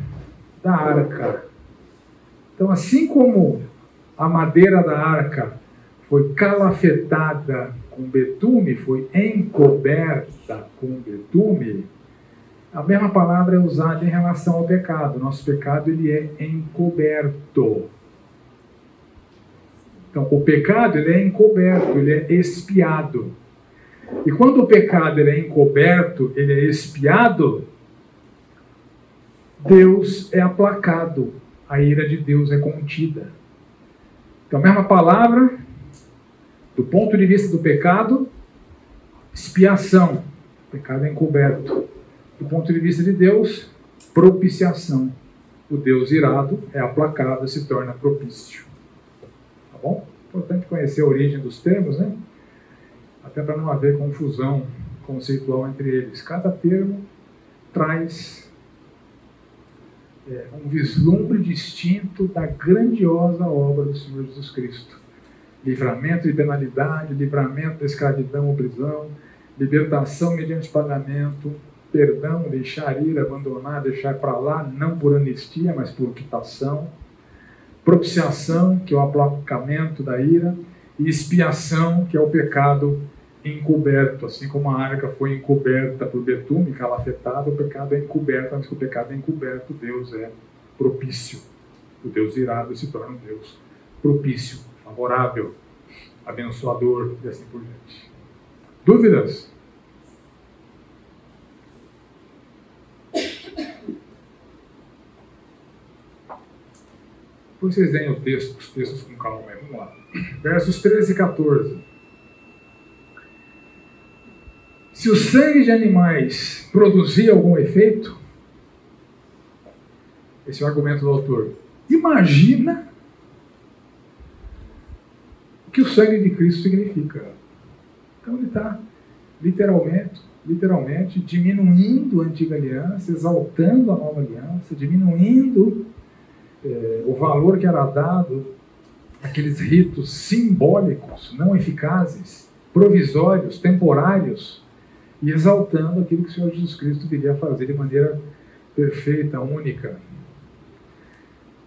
Speaker 1: da arca. Então, assim como a madeira da arca foi calafetada com betume, foi encoberta com betume, a mesma palavra é usada em relação ao pecado. Nosso pecado ele é encoberto. Então, o pecado ele é encoberto, ele é espiado. E quando o pecado ele é encoberto, ele é espiado, Deus é aplacado, a ira de Deus é contida. Então, a mesma palavra, do ponto de vista do pecado, expiação, pecado é encoberto. Do ponto de vista de Deus, propiciação. O Deus irado é aplacado se torna propício. Tá bom? Importante conhecer a origem dos termos, né? Até para não haver confusão conceitual entre eles. Cada termo traz é, um vislumbre distinto da grandiosa obra do Senhor Jesus Cristo. Livramento de penalidade, livramento da escravidão ou prisão, libertação mediante pagamento, perdão, deixar ir, abandonar, deixar para lá, não por anistia, mas por quitação, propiciação, que é o aplacamento da ira, e expiação, que é o pecado encoberto, assim como a arca foi encoberta por betume, calafetada, o pecado é encoberto, mas o pecado é encoberto, Deus é propício. O Deus irado se torna um Deus propício, favorável, abençoador e assim por diante. Dúvidas? Vocês leem o texto, os textos com calma aí. Vamos lá. Versos 13 e 14. Se o sangue de animais produzia algum efeito, esse é o argumento do autor. Imagina o que o sangue de Cristo significa. Então ele está literalmente, literalmente diminuindo a antiga aliança, exaltando a nova aliança, diminuindo é, o valor que era dado àqueles ritos simbólicos, não eficazes, provisórios, temporários, e exaltando aquilo que o Senhor Jesus Cristo viria a fazer de maneira perfeita, única.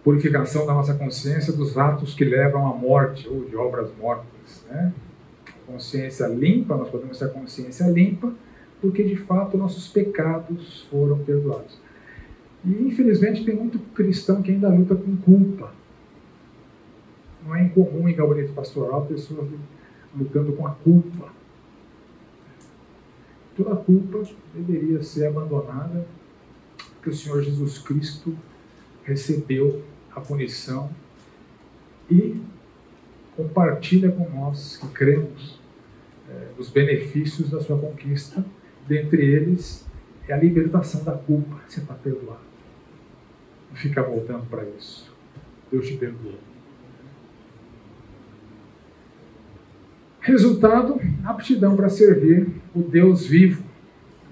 Speaker 1: Purificação da nossa consciência dos atos que levam à morte ou de obras mortas. Né? Consciência limpa, nós podemos ter consciência limpa, porque de fato nossos pecados foram perdoados. E infelizmente tem muito cristão que ainda luta com culpa. Não é incomum em gabinete pastoral pessoas lutando com a culpa. Toda culpa deveria ser abandonada, porque o Senhor Jesus Cristo recebeu a punição e compartilha com nós que cremos é, os benefícios da sua conquista. Dentre eles é a libertação da culpa. Você está perdoado. Não fica voltando para isso. Deus te perdoou. Resultado: aptidão para servir o Deus vivo,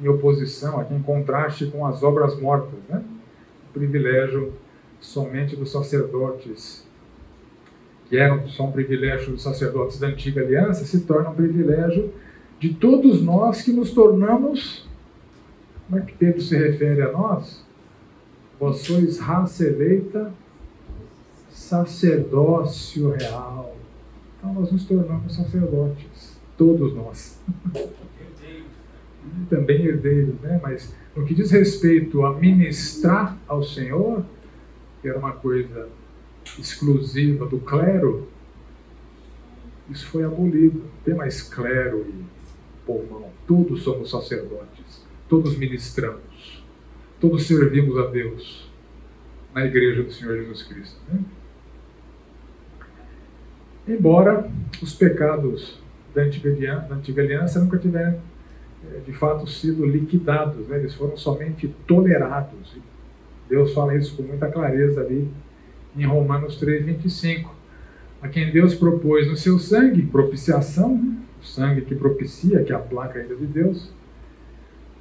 Speaker 1: em oposição, aqui em contraste com as obras mortas. Né? O privilégio somente dos sacerdotes, que eram só um privilégio dos sacerdotes da antiga aliança, se torna um privilégio de todos nós que nos tornamos. Como é que Pedro se refere a nós? Vós sois raça eleita, sacerdócio real. Então nós nos tornamos sacerdotes, todos nós. e também herdeiros, né? Mas no que diz respeito a ministrar ao Senhor, que era uma coisa exclusiva do clero, isso foi abolido. Não tem mais clero e povão. Todos somos sacerdotes, todos ministramos. Todos servimos a Deus na igreja do Senhor Jesus Cristo. Né? Embora os pecados da antiga, da antiga aliança nunca tiveram eh, de fato sido liquidados, né? eles foram somente tolerados. Deus fala isso com muita clareza ali em Romanos 3,25. A quem Deus propôs no seu sangue propiciação, né? o sangue que propicia, que é a placa ainda de Deus,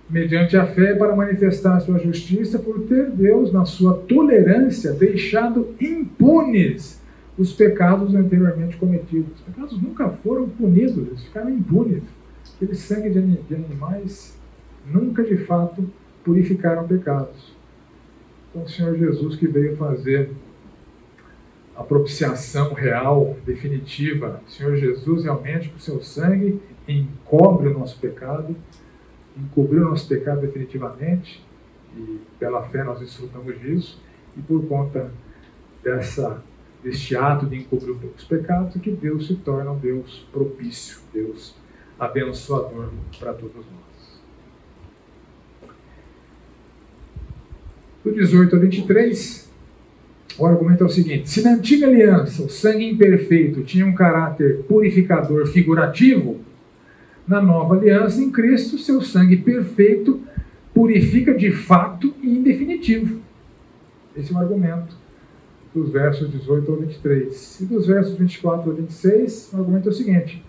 Speaker 1: mediante a fé para manifestar a sua justiça, por ter Deus, na sua tolerância, deixado impunes os pecados anteriormente cometidos. Os pecados nunca foram punidos, eles ficaram impunes. Aquele sangue de animais nunca de fato purificaram pecados. Então, o Senhor Jesus que veio fazer a propiciação real, definitiva. O Senhor Jesus realmente, com seu sangue, encobre o nosso pecado, encobriu o nosso pecado definitivamente, e pela fé nós desfrutamos disso, e por conta dessa, deste ato de encobrir os pecados, que Deus se torna um Deus propício, Deus abençoador para todos nós. Do 18 a 23, o argumento é o seguinte: se na antiga aliança o sangue imperfeito tinha um caráter purificador figurativo, na nova aliança em Cristo, seu sangue perfeito purifica de fato e definitivo. Esse é o argumento dos versos 18 ao 23. E dos versos 24 ao 26, o argumento é o seguinte: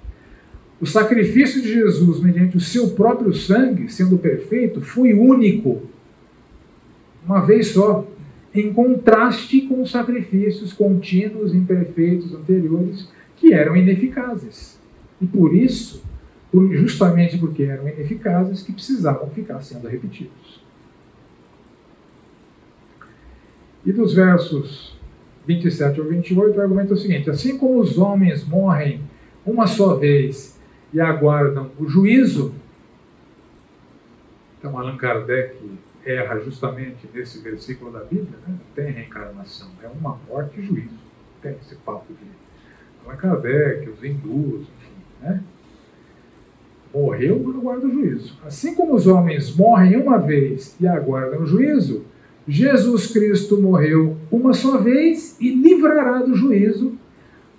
Speaker 1: o sacrifício de Jesus, mediante o seu próprio sangue, sendo perfeito, foi único, uma vez só, em contraste com os sacrifícios contínuos, imperfeitos, anteriores, que eram ineficazes. E por isso, justamente porque eram ineficazes, que precisavam ficar sendo repetidos. E dos versos 27 ao 28, o argumento é o seguinte: assim como os homens morrem uma só vez e aguardam o juízo. Então, Allan Kardec erra justamente nesse versículo da Bíblia, né? tem reencarnação, é uma morte e juízo. Tem esse papo de Allan Kardec, os hindus, enfim. Né? Morreu, aguarda o juízo. Assim como os homens morrem uma vez e aguardam o juízo, Jesus Cristo morreu uma só vez e livrará do juízo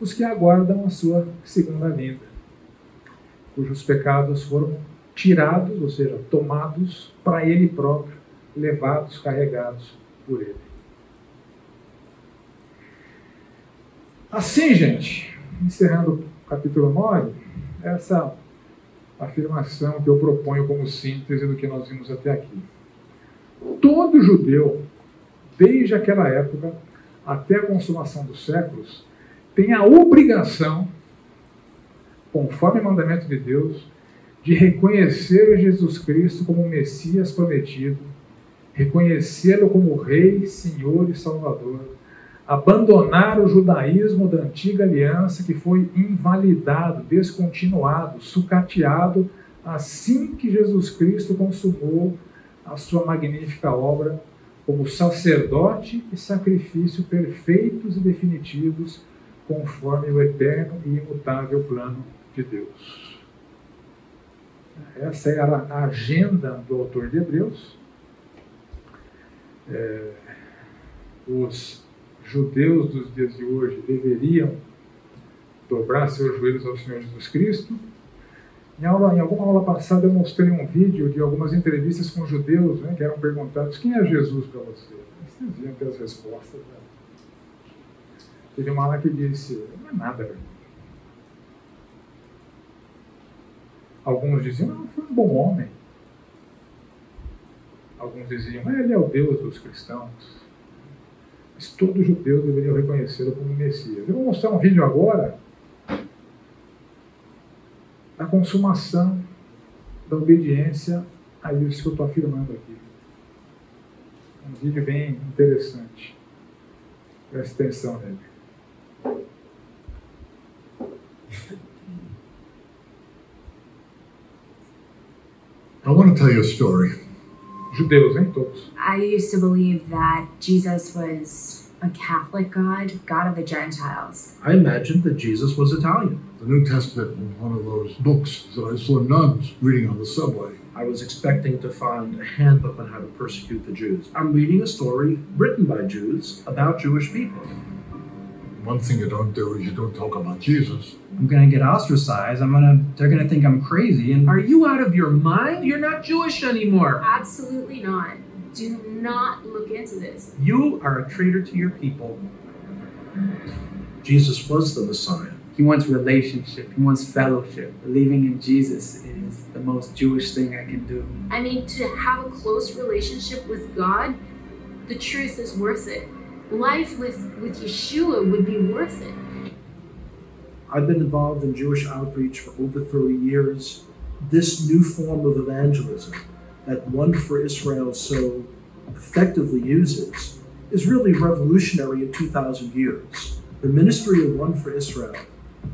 Speaker 1: os que aguardam a sua segunda vinda cujos pecados foram tirados, ou seja, tomados para ele próprio, levados, carregados por ele. Assim, gente, encerrando o capítulo 9, essa afirmação que eu proponho como síntese do que nós vimos até aqui. Todo judeu, desde aquela época até a consumação dos séculos, tem a obrigação conforme o mandamento de Deus, de reconhecer Jesus Cristo como o Messias prometido, reconhecê-lo como Rei, Senhor e Salvador, abandonar o judaísmo da antiga aliança que foi invalidado, descontinuado, sucateado assim que Jesus Cristo consumou a sua magnífica obra como sacerdote e sacrifício perfeitos e definitivos, conforme o eterno e imutável plano de Deus. Essa era a agenda do autor de Hebreus. É, os judeus dos dias de hoje deveriam dobrar seus joelhos ao Senhor Jesus Cristo. Em, aula, em alguma aula passada eu mostrei um vídeo de algumas entrevistas com judeus né, que eram perguntados quem é Jesus para você? Vocês viam ter as respostas. Né? Teve uma lá que disse, não é nada. Alguns diziam, não, foi um bom homem. Alguns diziam, mas ele é o Deus dos cristãos. Mas todo judeu deveria reconhecê-lo como Messias. Eu vou mostrar um vídeo agora da consumação da obediência a isso que eu estou afirmando aqui. Um vídeo bem interessante. Preste atenção nele.
Speaker 2: I want to tell you a story.
Speaker 1: Judeus, hein, todos.
Speaker 3: I used to believe that Jesus was a Catholic God, God of the Gentiles.
Speaker 4: I imagined that Jesus was Italian.
Speaker 2: The New Testament was one of those books that I saw nuns reading on the subway.
Speaker 4: I was expecting to find a handbook on how to persecute the Jews. I'm reading a story written by Jews about Jewish people.
Speaker 2: One thing you don't do is you don't talk about Jesus.
Speaker 5: I'm gonna get ostracized. I'm gonna they're gonna think I'm crazy and
Speaker 6: Are you out of your mind? You're not Jewish anymore.
Speaker 7: Absolutely not. Do not look into this.
Speaker 6: You are a traitor to your people.
Speaker 4: Jesus was the Messiah.
Speaker 8: He wants relationship. He wants fellowship. Believing in Jesus is the most Jewish thing I can do.
Speaker 7: I mean, to have a close relationship with God, the truth is worth it. Life with, with Yeshua would be worth it.
Speaker 4: I've been involved in Jewish outreach for over 30 years. This new form of evangelism, that One for Israel so effectively uses is really revolutionary in 2,000 years. The ministry of One for Israel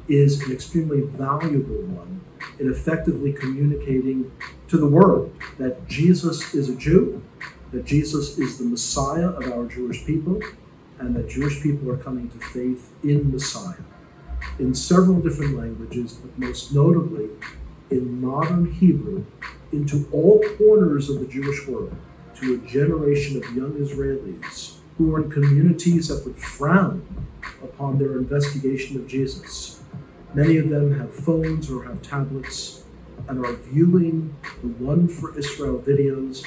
Speaker 4: is an extremely valuable one in effectively communicating to the world that Jesus is a Jew, that Jesus is the Messiah of our Jewish people, and that Jewish people are coming to faith in Messiah in several different languages, but most notably in modern Hebrew into all corners of the Jewish world to a generation of young Israelis who are in communities that would frown upon their investigation of Jesus. Many of them have phones or have tablets and are viewing the One for Israel videos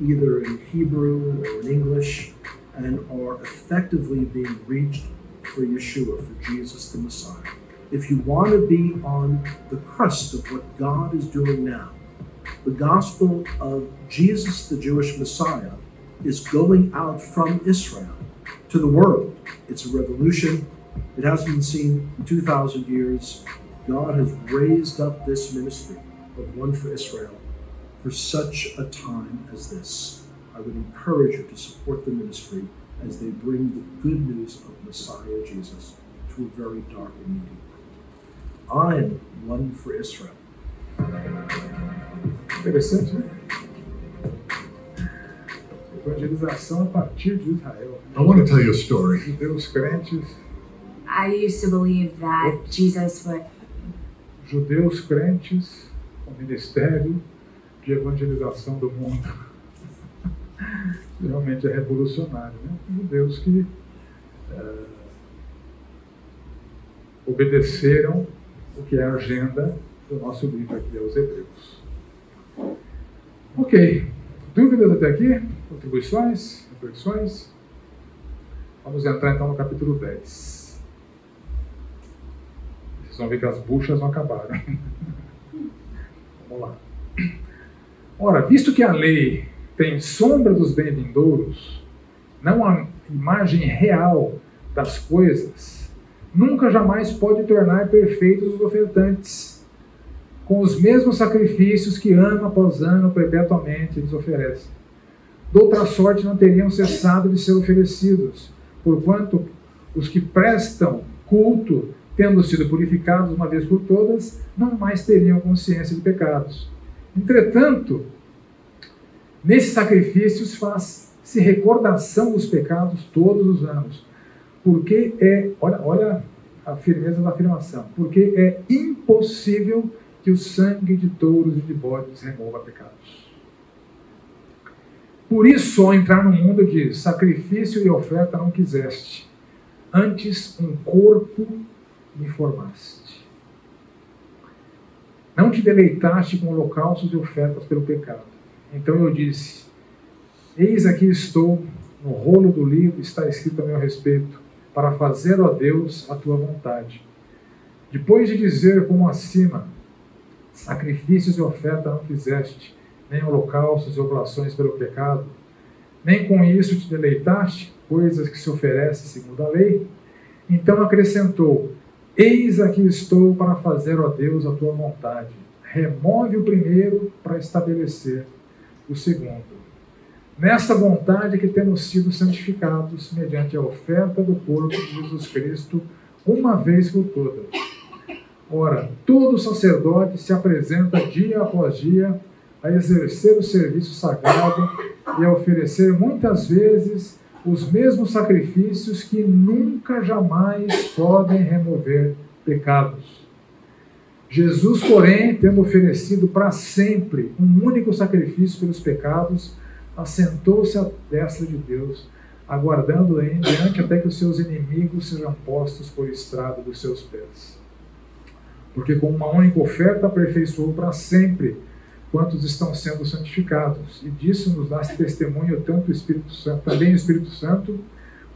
Speaker 4: either in Hebrew or in English and are effectively being reached for Yeshua, for Jesus the Messiah. If you want to be on the crust of what God is doing now, the gospel of Jesus, the Jewish Messiah, is going out from Israel to the world. It's a revolution. It hasn't been seen in 2,000 years. God has raised up this ministry of One for Israel for such a time as this. I would encourage you to support the ministry as they bring the good news of Messiah Jesus to a very dark and needy world. I am one for Israel.
Speaker 1: Interessante, né? Evangelização a partir de Israel.
Speaker 2: I want to tell you a story.
Speaker 1: Judeus crentes,
Speaker 3: I used to believe that Jesus would
Speaker 1: judeus crentes, o ministério de evangelização do mundo. Realmente é revolucionário, né? Judeus que eh, obedeceram o que é a agenda do nosso livro aqui aos Hebreus. Ok. Dúvidas até aqui? Contribuições? Reflexões? Vamos entrar então no capítulo 10. Vocês vão ver que as buchas não acabaram. Vamos lá. Ora, visto que a lei tem sombra dos bem-vindouros, não a imagem real das coisas, nunca jamais pode tornar perfeitos os ofertantes, com os mesmos sacrifícios que ano após ano perpetuamente eles oferecem. De outra sorte não teriam cessado de ser oferecidos, porquanto os que prestam culto, tendo sido purificados uma vez por todas, não mais teriam consciência de pecados. Entretanto, nesses sacrifícios faz-se recordação dos pecados todos os anos, porque é, olha, olha a firmeza da afirmação, porque é impossível que o sangue de touros e de bodes remova pecados. Por isso, ao entrar no mundo de sacrifício e oferta não quiseste, antes um corpo me formaste. Não te deleitaste com holocaustos e ofertas pelo pecado. Então eu disse: Eis aqui estou, no rolo do livro está escrito a meu respeito, para fazer, ó Deus, a tua vontade. Depois de dizer como acima, sacrifícios e oferta não quiseste, nem holocaustos e oblações pelo pecado, nem com isso te deleitaste, coisas que se oferecem segundo a lei. Então acrescentou: Eis aqui estou para fazer, ó Deus, a tua vontade. Remove o primeiro para estabelecer o segundo. Nesta vontade que temos sido santificados mediante a oferta do corpo de Jesus Cristo, uma vez por todas. Ora, todo sacerdote se apresenta dia após dia a exercer o serviço sagrado e a oferecer muitas vezes os mesmos sacrifícios que nunca jamais podem remover pecados. Jesus, porém, tendo oferecido para sempre um único sacrifício pelos pecados, assentou-se à destra de Deus, aguardando em diante até que os seus inimigos sejam postos por estrado dos seus pés. Porque com uma única oferta aperfeiçoou para sempre quantos estão sendo santificados. E disso nos dá testemunho tanto o Espírito Santo, também o Espírito Santo,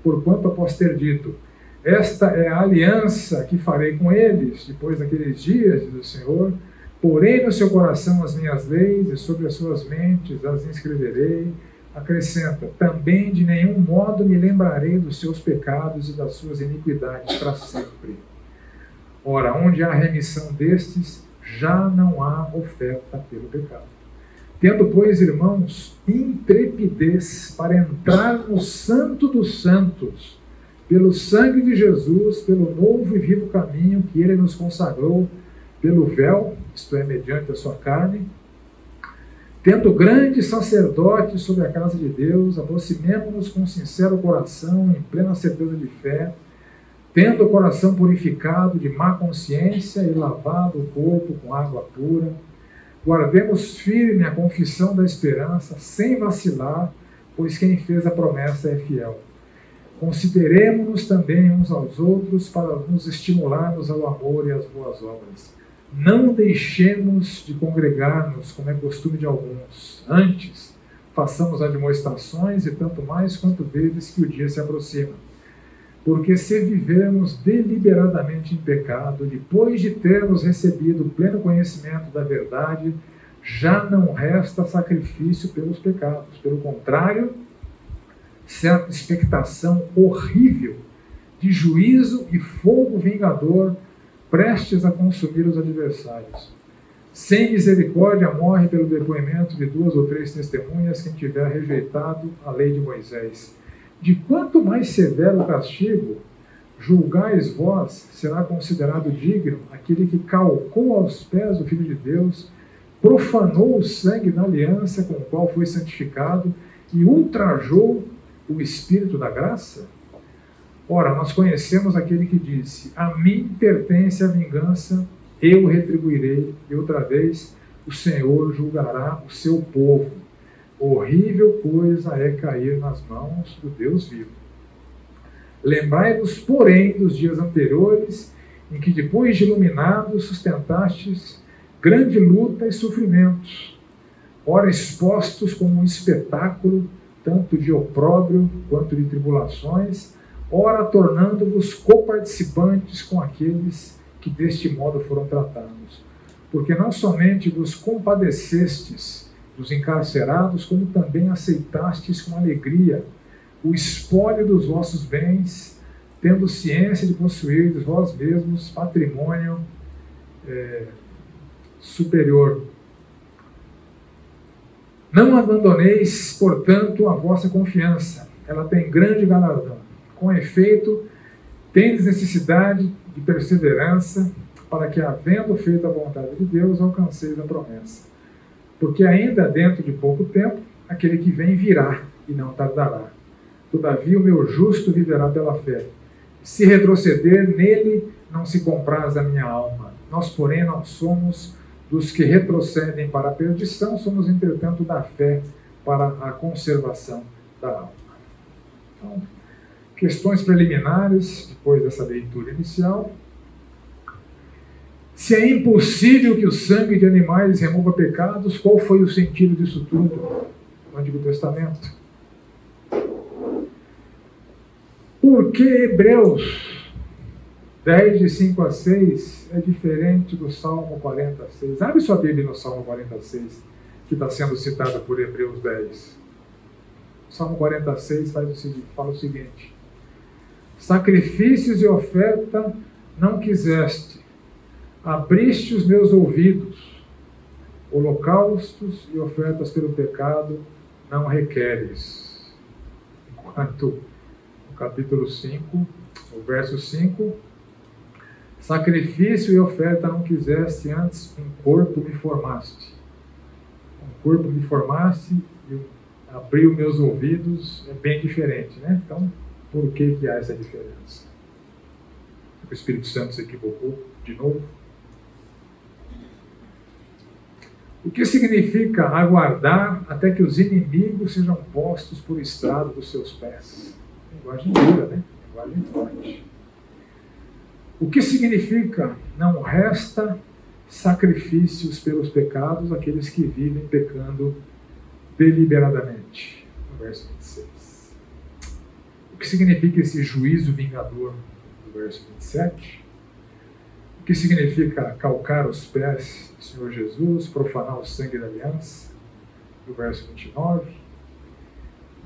Speaker 1: porquanto após ter dito: Esta é a aliança que farei com eles depois daqueles dias, diz o Senhor. Porém no seu coração as minhas leis e sobre as suas mentes as inscreverei. Acrescenta: Também de nenhum modo me lembrarei dos seus pecados e das suas iniquidades para sempre. Ora, onde há remissão destes, já não há oferta pelo pecado. Tendo, pois, irmãos, intrepidez para entrar no Santo dos Santos, pelo sangue de Jesus, pelo novo e vivo caminho que ele nos consagrou, pelo véu, isto é, mediante a sua carne, tendo grande sacerdote sobre a casa de Deus, aproximemo-nos com sincero coração, em plena certeza de fé, tendo o coração purificado de má consciência e lavado o corpo com água pura, guardemos firme a confissão da esperança, sem vacilar, pois quem fez a promessa é fiel. Consideremos-nos também uns aos outros para nos estimularmos ao amor e às boas obras. Não deixemos de congregar-nos, como é costume de alguns. Antes, façamos admoestações e tanto mais quanto vezes que o dia se aproxima porque se vivermos deliberadamente em pecado, depois de termos recebido pleno conhecimento da verdade, já não resta sacrifício pelos pecados. Pelo contrário, certa expectação horrível de juízo e fogo vingador prestes a consumir os adversários. Sem misericórdia morre pelo depoimento de duas ou três testemunhas quem tiver rejeitado a lei de Moisés de quanto mais severo o castigo julgais vós, será considerado digno aquele que calcou aos pés o Filho de Deus, profanou o sangue da aliança com o qual foi santificado e ultrajou o Espírito da graça? Ora, nós conhecemos aquele que disse: A mim pertence a vingança, eu retribuirei, e outra vez o Senhor julgará o seu povo. Horrível coisa é cair nas mãos do Deus vivo. Lembrai-vos, porém, dos dias anteriores, em que, depois de iluminados, sustentastes grande luta e sofrimentos, ora expostos como um espetáculo, tanto de opróbrio quanto de tribulações, ora tornando-vos coparticipantes com aqueles que deste modo foram tratados. Porque não somente vos compadecestes dos encarcerados, como também aceitastes com alegria o espólio dos vossos bens, tendo ciência de possuir de vós mesmos patrimônio é, superior. Não abandoneis, portanto, a vossa confiança, ela tem grande galardão. Com efeito, tendes necessidade de perseverança, para que, havendo feito a vontade de Deus, alcanceis a promessa. Porque ainda dentro de pouco tempo, aquele que vem virá e não tardará. Todavia, o meu justo viverá pela fé. Se retroceder, nele não se compraz a minha alma. Nós, porém, não somos dos que retrocedem para a perdição, somos, entretanto, da fé para a conservação da alma. Então, questões preliminares, depois dessa leitura inicial. Se é impossível que o sangue de animais remova pecados, qual foi o sentido disso tudo no Antigo Testamento? Por que Hebreus 10, de 5 a 6 é diferente do Salmo 46? Abre sua Bíblia no Salmo 46, que está sendo citado por Hebreus 10. O Salmo 46 faz o seguinte, fala o seguinte: Sacrifícios e oferta não quiseste Abriste os meus ouvidos, holocaustos e ofertas pelo pecado não requeres. Enquanto no capítulo 5, o verso 5, sacrifício e oferta não quiseste, antes um corpo me formaste. Um corpo me formaste e abriu meus ouvidos, é bem diferente, né? Então, por que, que há essa diferença? O Espírito Santo se equivocou de novo? O que significa aguardar até que os inimigos sejam postos por estrado dos seus pés? Linguagem dura, né? Linguagem forte. O que significa não resta sacrifícios pelos pecados aqueles que vivem pecando deliberadamente? No verso 26. O que significa esse juízo vingador? No verso 27 que significa calcar os pés do Senhor Jesus, profanar o sangue da aliança, do verso 29.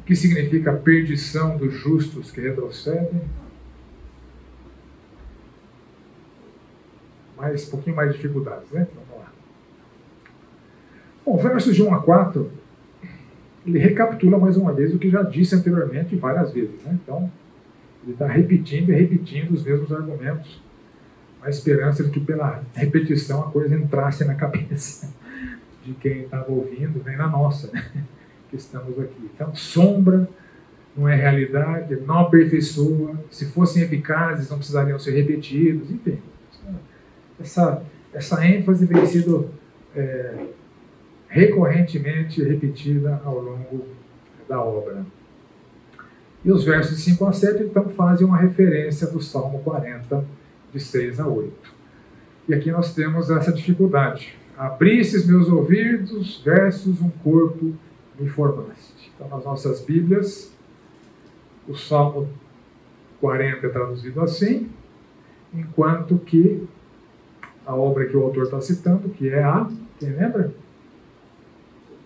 Speaker 1: O que significa a perdição dos justos que retrocedem. Mais, um pouquinho mais de dificuldades, né? Vamos lá. Bom, versos de 1 a 4, ele recapitula mais uma vez o que já disse anteriormente várias vezes. Né? Então, ele está repetindo e repetindo os mesmos argumentos, a esperança de que pela repetição a coisa entrasse na cabeça de quem estava ouvindo, nem na nossa, né? que estamos aqui. Então, sombra não é realidade, não aperfeiçoa, se fossem eficazes não precisariam ser repetidos, enfim. Essa, essa ênfase vem sendo é, recorrentemente repetida ao longo da obra. E os versos 5 a 7, então, fazem uma referência do Salmo 40, de 6 a 8. E aqui nós temos essa dificuldade. Abrisses meus ouvidos, versus um corpo me formaste. Então, nas nossas Bíblias, o Salmo 40 é traduzido assim, enquanto que a obra que o autor está citando, que é a, quem lembra?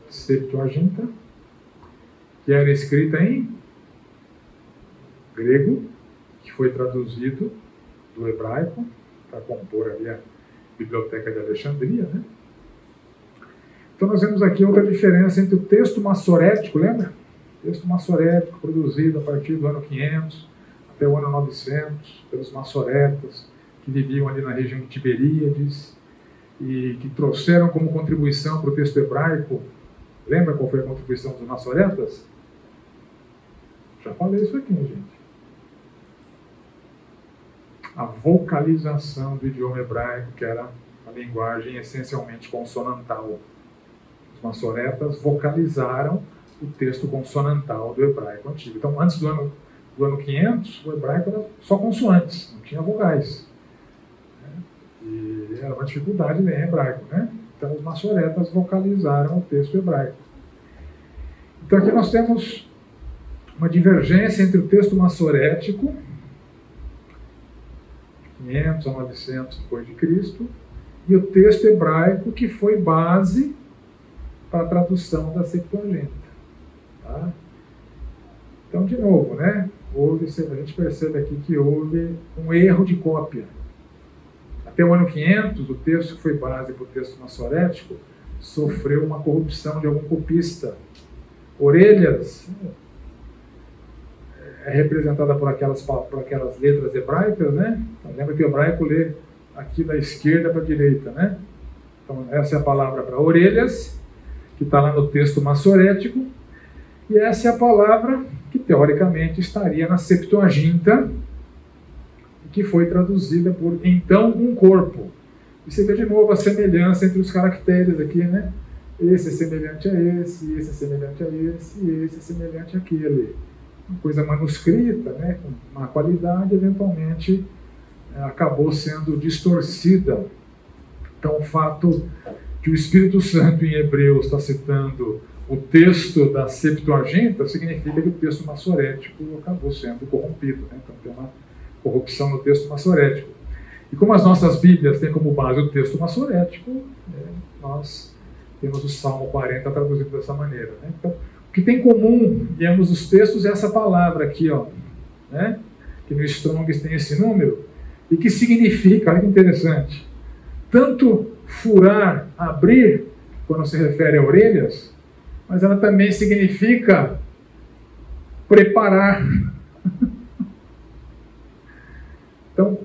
Speaker 1: Septuaginta, que era escrita em grego, que foi traduzido do hebraico para compor ali a Biblioteca de Alexandria, né? Então nós vemos aqui outra diferença entre o texto massorético, lembra? Texto massorético produzido a partir do ano 500 até o ano 900 pelos massoretas que viviam ali na região de Tiberíades e que trouxeram como contribuição para o texto hebraico. Lembra qual foi a contribuição dos massoretas? Já falei isso aqui, gente. A vocalização do idioma hebraico, que era a linguagem essencialmente consonantal. Os massoretas vocalizaram o texto consonantal do hebraico antigo. Então, antes do ano, do ano 500, o hebraico era só consoantes, não tinha vogais. E era uma dificuldade ler hebraico, né? Então, os massoretas vocalizaram o texto hebraico. Então, aqui nós temos uma divergência entre o texto massorético, 500 a 900 depois de Cristo, e o texto hebraico que foi base para a tradução da Septuaginta. Tá? Então, de novo, né? Houve, a gente percebe aqui que houve um erro de cópia. Até o ano 500, o texto que foi base para o texto massorético sofreu uma corrupção de algum copista. Orelhas é representada por aquelas, por aquelas letras hebraicas, né? Então, lembra que o hebraico lê aqui da esquerda para a direita, né? Então, essa é a palavra para orelhas, que está lá no texto massorético, e essa é a palavra que teoricamente estaria na Septuaginta, que foi traduzida por então um corpo. E você vê de novo a semelhança entre os caracteres aqui, né? Esse é semelhante a esse, esse é semelhante a esse, esse é semelhante àquele. Coisa manuscrita, né? com má qualidade, eventualmente é, acabou sendo distorcida. Então, o fato que o Espírito Santo em Hebreus está citando o texto da Septuaginta significa que o texto massorético acabou sendo corrompido. Né? Então tem uma corrupção no texto massorético. E como as nossas Bíblias têm como base o texto massorético, né, nós temos o Salmo 40 traduzido dessa maneira. Né? Então, que tem em comum em ambos os textos é essa palavra aqui, ó, né? que no Strong's tem esse número, e que significa, olha que interessante, tanto furar, abrir, quando se refere a orelhas, mas ela também significa preparar. Então,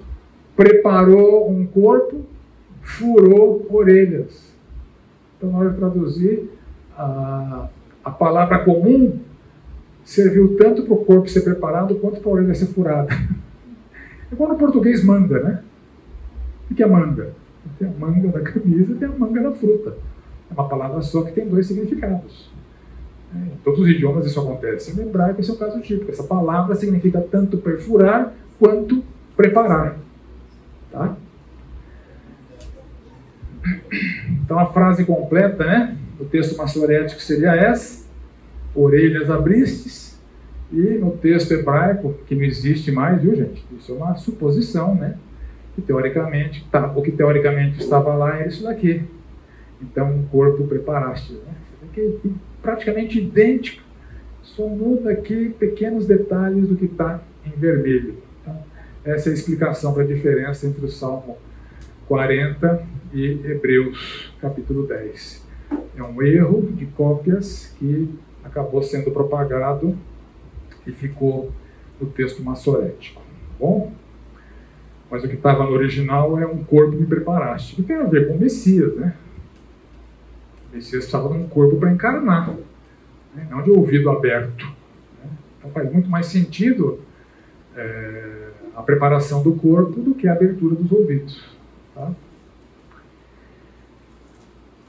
Speaker 1: preparou um corpo, furou orelhas. Então, na hora de traduzir, a, a palavra comum serviu tanto para o corpo ser preparado quanto para a orelha ser furada. É quando o português manga, né? O que é manga? Tem a manga da camisa tem a manga da fruta. É uma palavra só que tem dois significados. Em todos os idiomas isso acontece. No hebraico esse é um caso típico. Essa palavra significa tanto perfurar quanto preparar. Tá? Então a frase completa, né? O texto massorético seria essa: orelhas abristes. E no texto hebraico, que não existe mais, viu gente? Isso é uma suposição, né? Que teoricamente, tá, o que teoricamente estava lá é isso daqui. Então, um corpo preparaste. Né? praticamente idêntico, só muda aqui pequenos detalhes do que está em vermelho. Então, essa é a explicação para a diferença entre o Salmo 40 e Hebreus capítulo 10. É um erro de cópias que acabou sendo propagado e ficou no texto maçorético. Tá bom? Mas o que estava no original é um corpo me preparaste, que tem a ver com o Messias, né? O Messias estava num corpo para encarnar, né? não de ouvido aberto. Né? Então faz muito mais sentido é, a preparação do corpo do que a abertura dos ouvidos. Tá?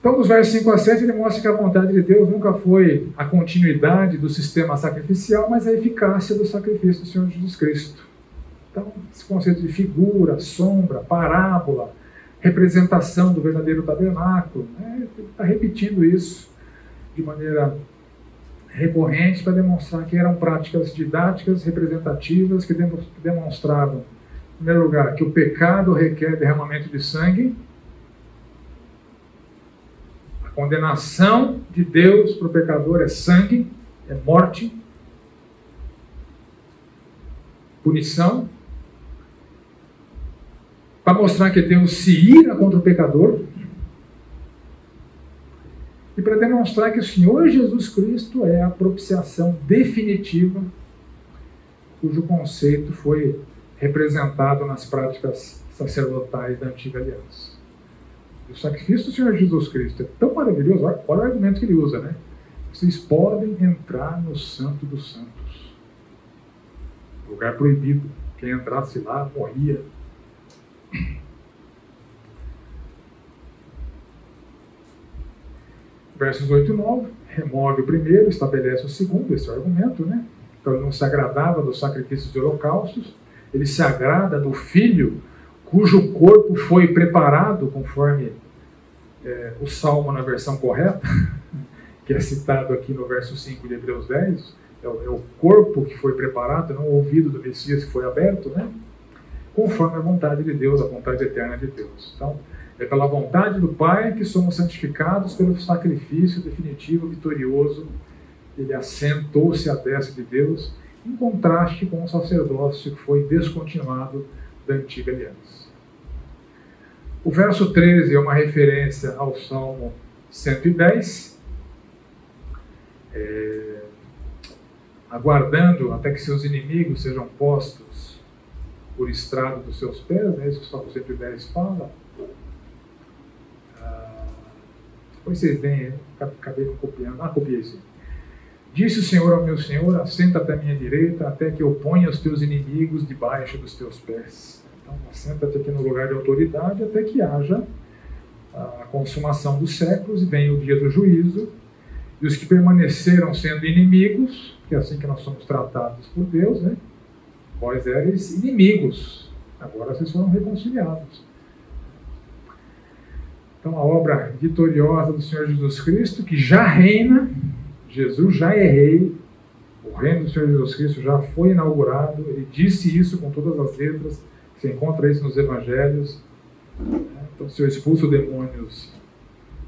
Speaker 1: Então, nos versos 5 a 7, ele mostra que a vontade de Deus nunca foi a continuidade do sistema sacrificial, mas a eficácia do sacrifício do Senhor Jesus Cristo. Então, esse conceito de figura, sombra, parábola, representação do verdadeiro tabernáculo, né? está repetindo isso de maneira recorrente para demonstrar que eram práticas didáticas, representativas, que demonstravam, em primeiro lugar, que o pecado requer derramamento de sangue, condenação de Deus para o pecador é sangue, é morte, punição, para mostrar que Deus se ira contra o pecador e para demonstrar que o Senhor Jesus Cristo é a propiciação definitiva, cujo conceito foi representado nas práticas sacerdotais da antiga aliança. O sacrifício do Senhor Jesus Cristo é tão maravilhoso, olha, o argumento que ele usa, né? Vocês podem entrar no Santo dos Santos. Lugar proibido. Quem entrasse lá morria. Versos 8 e 9, remove o primeiro, estabelece o segundo, esse é o argumento, né? Então ele não se agradava dos sacrifícios de holocaustos, ele se agrada do filho cujo corpo foi preparado conforme é, o salmo na versão correta, que é citado aqui no verso 5 de Hebreus 10, é o, é o corpo que foi preparado, não o ouvido do Messias que foi aberto, né? conforme a vontade de Deus, a vontade eterna de Deus. Então, é pela vontade do Pai que somos santificados pelo sacrifício definitivo, vitorioso. Ele assentou-se à destra de Deus, em contraste com o sacerdócio que foi descontinuado da antiga aliança. O verso 13 é uma referência ao Salmo 110. É, aguardando até que seus inimigos sejam postos por estrado dos seus pés, é isso que o Salmo 110 fala. Ah, depois vocês veem, acabei copiando. Ah, copiei sim. Disse o Senhor ao meu Senhor: Assenta-te à minha direita, até que eu ponha os teus inimigos debaixo dos teus pés. Então, assenta-te aqui no lugar de autoridade até que haja a consumação dos séculos e venha o dia do juízo. E os que permaneceram sendo inimigos, que é assim que nós somos tratados por Deus, né? Vós eres inimigos, agora vocês foram reconciliados. Então, a obra vitoriosa do Senhor Jesus Cristo, que já reina, Jesus já é rei, o reino do Senhor Jesus Cristo já foi inaugurado, ele disse isso com todas as letras você encontra isso nos evangelhos. Então, se eu expulso demônios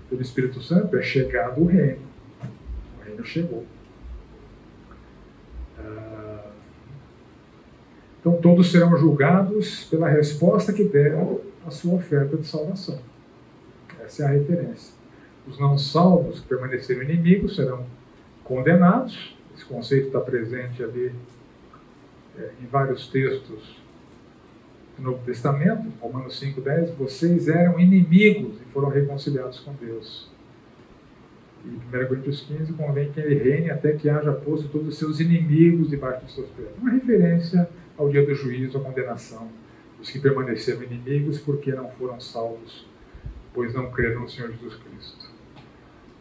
Speaker 1: pelo Espírito Santo, é chegado o reino. O reino chegou. Ah, então, todos serão julgados pela resposta que deram à sua oferta de salvação. Essa é a referência. Os não salvos que permaneceram inimigos serão condenados. Esse conceito está presente ali é, em vários textos Novo Testamento, Romanos 5,10, vocês eram inimigos e foram reconciliados com Deus. E 1 Coríntios 15, convém que ele reine até que haja posto todos os seus inimigos debaixo dos seus pés. Uma referência ao dia do juízo, à condenação dos que permaneceram inimigos porque não foram salvos, pois não creram no Senhor Jesus Cristo.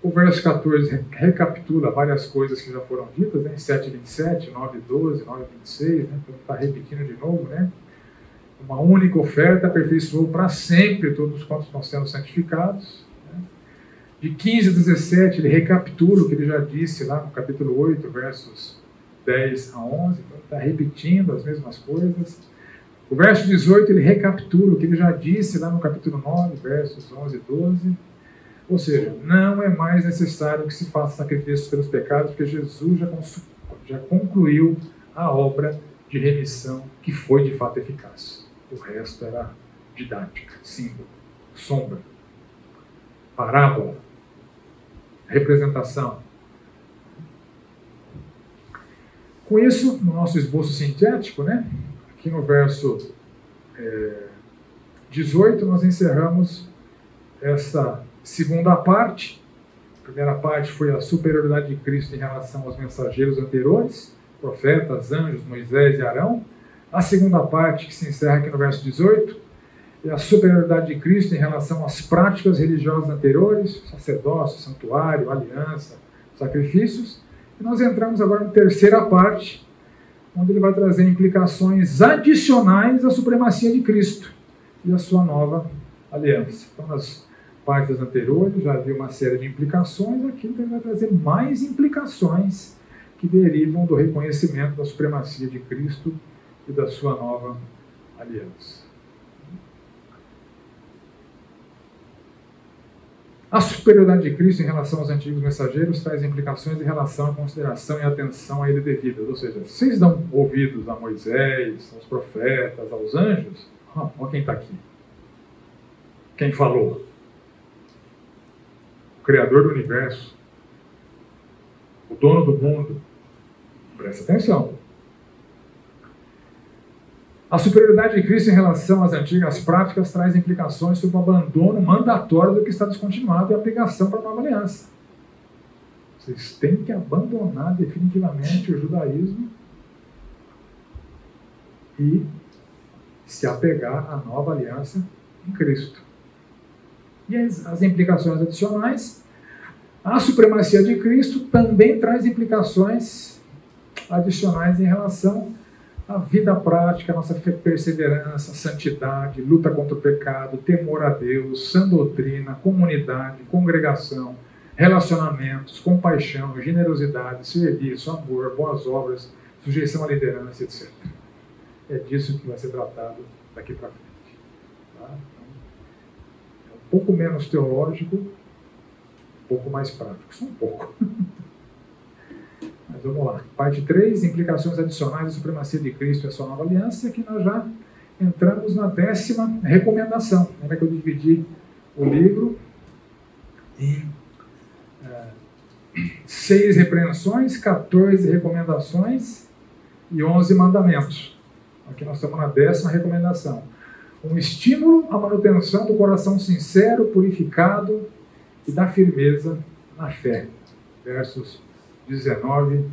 Speaker 1: O verso 14 recapitula várias coisas que já foram ditas, né? em 7,27, 9,12, 9,26, né? então está repetindo de novo, né? Uma única oferta aperfeiçoou para sempre todos quantos estão sendo santificados. Né? De 15 a 17, ele recapitula o que ele já disse lá no capítulo 8, versos 10 a 11, então está repetindo as mesmas coisas. O verso 18, ele recapitula o que ele já disse lá no capítulo 9, versos 11 e 12. Ou seja, não é mais necessário que se faça sacrifícios pelos pecados, porque Jesus já, já concluiu a obra de remissão que foi de fato eficaz. O resto era didática, símbolo, sombra, parábola. representação. Com isso, no nosso esboço sintético, né, aqui no verso é, 18, nós encerramos essa segunda parte. A primeira parte foi a superioridade de Cristo em relação aos mensageiros anteriores, profetas, anjos, Moisés e Arão. A segunda parte, que se encerra aqui no verso 18, é a superioridade de Cristo em relação às práticas religiosas anteriores, sacerdócio, santuário, aliança, sacrifícios. E nós entramos agora na terceira parte, onde ele vai trazer implicações adicionais à supremacia de Cristo e à sua nova aliança. Então, nas partes anteriores já havia uma série de implicações, aqui ele vai trazer mais implicações que derivam do reconhecimento da supremacia de Cristo e da sua nova aliança. A superioridade de Cristo em relação aos antigos mensageiros traz implicações em relação à consideração e atenção a ele devidas. Ou seja, vocês dão ouvidos a Moisés, aos profetas, aos anjos, ah, olha quem está aqui. Quem falou? O Criador do universo, o dono do mundo. Presta atenção. A superioridade de Cristo em relação às antigas práticas traz implicações sobre o abandono mandatório do que está descontinuado e a aplicação para a nova aliança. Vocês têm que abandonar definitivamente o judaísmo e se apegar à nova aliança em Cristo. E as, as implicações adicionais, a supremacia de Cristo também traz implicações adicionais em relação a vida prática, a nossa perseverança, santidade, luta contra o pecado, temor a Deus, sã doutrina, comunidade, congregação, relacionamentos, compaixão, generosidade, serviço, amor, boas obras, sujeição à liderança, etc. É disso que vai ser tratado daqui para frente. Tá? Então, é um pouco menos teológico, um pouco mais prático, só um pouco. Mas vamos lá. Parte 3, implicações adicionais da supremacia de Cristo e a sua nova aliança. Aqui nós já entramos na décima recomendação. Lembra que eu dividi o livro em é, seis repreensões, 14 recomendações e 11 mandamentos. Aqui nós estamos na décima recomendação. Um estímulo à manutenção do coração sincero, purificado e da firmeza na fé. Versos 19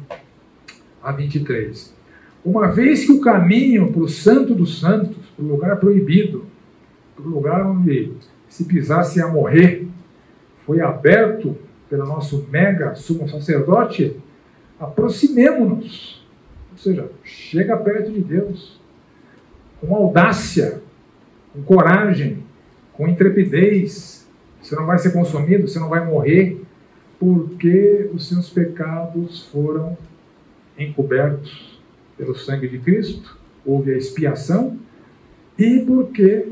Speaker 1: a 23. Uma vez que o caminho para o Santo dos Santos, para o lugar proibido, para o lugar onde se pisasse a morrer, foi aberto pelo nosso mega sumo sacerdote, aproximemo-nos. Ou seja, chega perto de Deus com audácia, com coragem, com intrepidez. Você não vai ser consumido, você não vai morrer, porque os seus pecados foram encobertos pelo sangue de Cristo, houve a expiação, e porque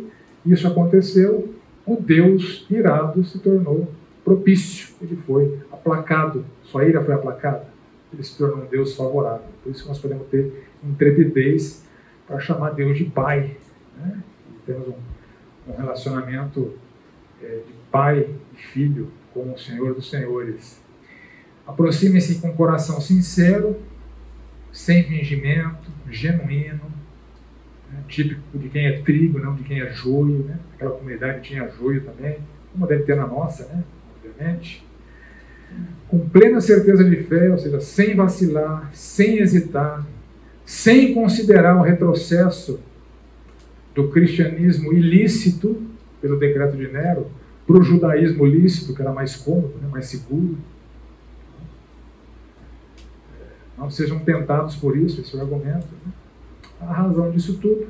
Speaker 1: isso aconteceu, o Deus irado se tornou propício, ele foi aplacado, sua ira foi aplacada, ele se tornou um Deus favorável. Por isso nós podemos ter intrepidez para chamar Deus de Pai. Né? temos um, um relacionamento é, de pai e filho com o Senhor dos Senhores. Aproxime-se com coração sincero, sem fingimento, genuíno, né, típico de quem é trigo, não de quem é joio. Né? Aquela comunidade tinha joio também, como deve ter na nossa, né? obviamente. Com plena certeza de fé, ou seja, sem vacilar, sem hesitar, sem considerar o retrocesso do cristianismo ilícito pelo decreto de Nero, para o judaísmo lícito, que era mais cômodo, né, mais seguro. Não sejam tentados por isso, esse é o argumento. Né? A razão disso tudo,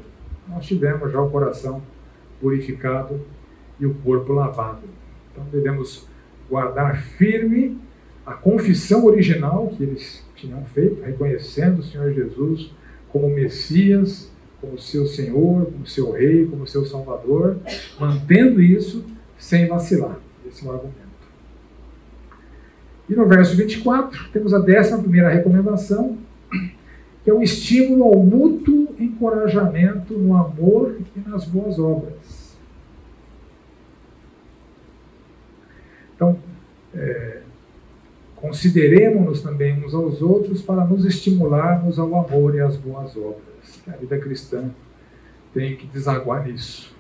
Speaker 1: nós tivemos já o coração purificado e o corpo lavado. Então devemos guardar firme a confissão original que eles tinham feito, reconhecendo o Senhor Jesus como Messias, como seu Senhor, como seu Rei, como seu Salvador, mantendo isso sem vacilar. Esse é o argumento. E no verso 24, temos a décima primeira recomendação, que é o estímulo ao mútuo encorajamento no amor e nas boas obras. Então, é, consideremos-nos também uns aos outros para nos estimularmos ao amor e às boas obras. A vida cristã tem que desaguar nisso.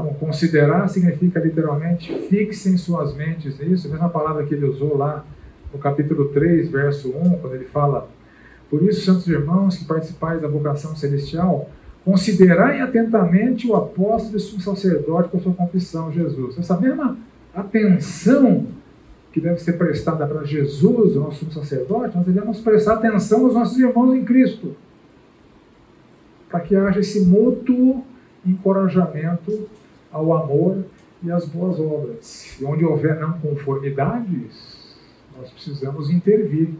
Speaker 1: Então, considerar significa literalmente fixem suas mentes nisso, a mesma palavra que ele usou lá no capítulo 3, verso 1, quando ele fala: Por isso, santos irmãos que participais da vocação celestial, considerai atentamente o apóstolo e sumo sacerdote com sua confissão, Jesus. Essa mesma atenção que deve ser prestada para Jesus, o nosso sumo sacerdote, nós devemos prestar atenção nos nossos irmãos em Cristo. Para que haja esse mútuo encorajamento ao amor e às boas obras. E onde houver não conformidades, nós precisamos intervir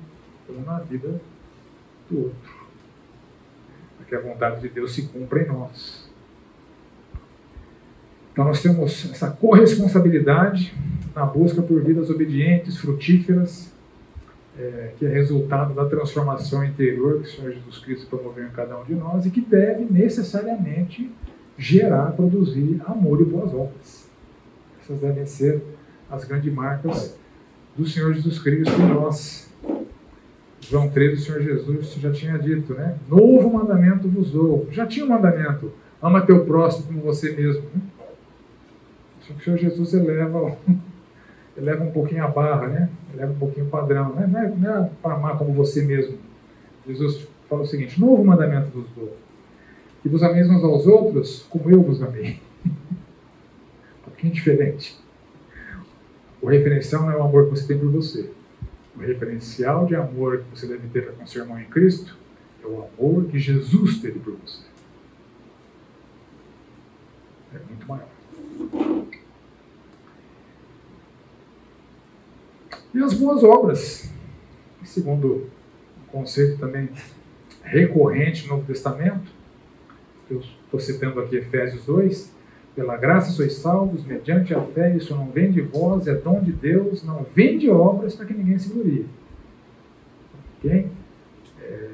Speaker 1: um na vida do outro. Para que a vontade de Deus se cumpra em nós. Então nós temos essa corresponsabilidade na busca por vidas obedientes, frutíferas, é, que é resultado da transformação interior que o Senhor Jesus Cristo promoveu em cada um de nós e que deve necessariamente gerar, produzir amor e boas obras. Essas devem ser as grandes marcas do Senhor Jesus Cristo em nós. João 13, o Senhor Jesus já tinha dito, né? Novo mandamento vos dou. Já tinha um mandamento. Ama teu próximo como você mesmo. Né? Só que o Senhor Jesus eleva, eleva um pouquinho a barra, né? Eleva um pouquinho o padrão. Né? Não é, não é para amar como você mesmo. Jesus fala o seguinte: Novo mandamento vos dou. Que vos ameis uns aos outros como eu vos amei. um pouquinho diferente. O referencial não é o amor que você tem por você. O referencial de amor que você deve ter com seu irmão em Cristo é o amor que Jesus teve por você. É muito maior. E as boas obras, segundo um conceito também recorrente no Novo Testamento, eu estou citando aqui Efésios 2, pela graça sois salvos, mediante a fé, isso não vem de vós, é dom de Deus, não vem de obras para que ninguém se glorie. Ok? É,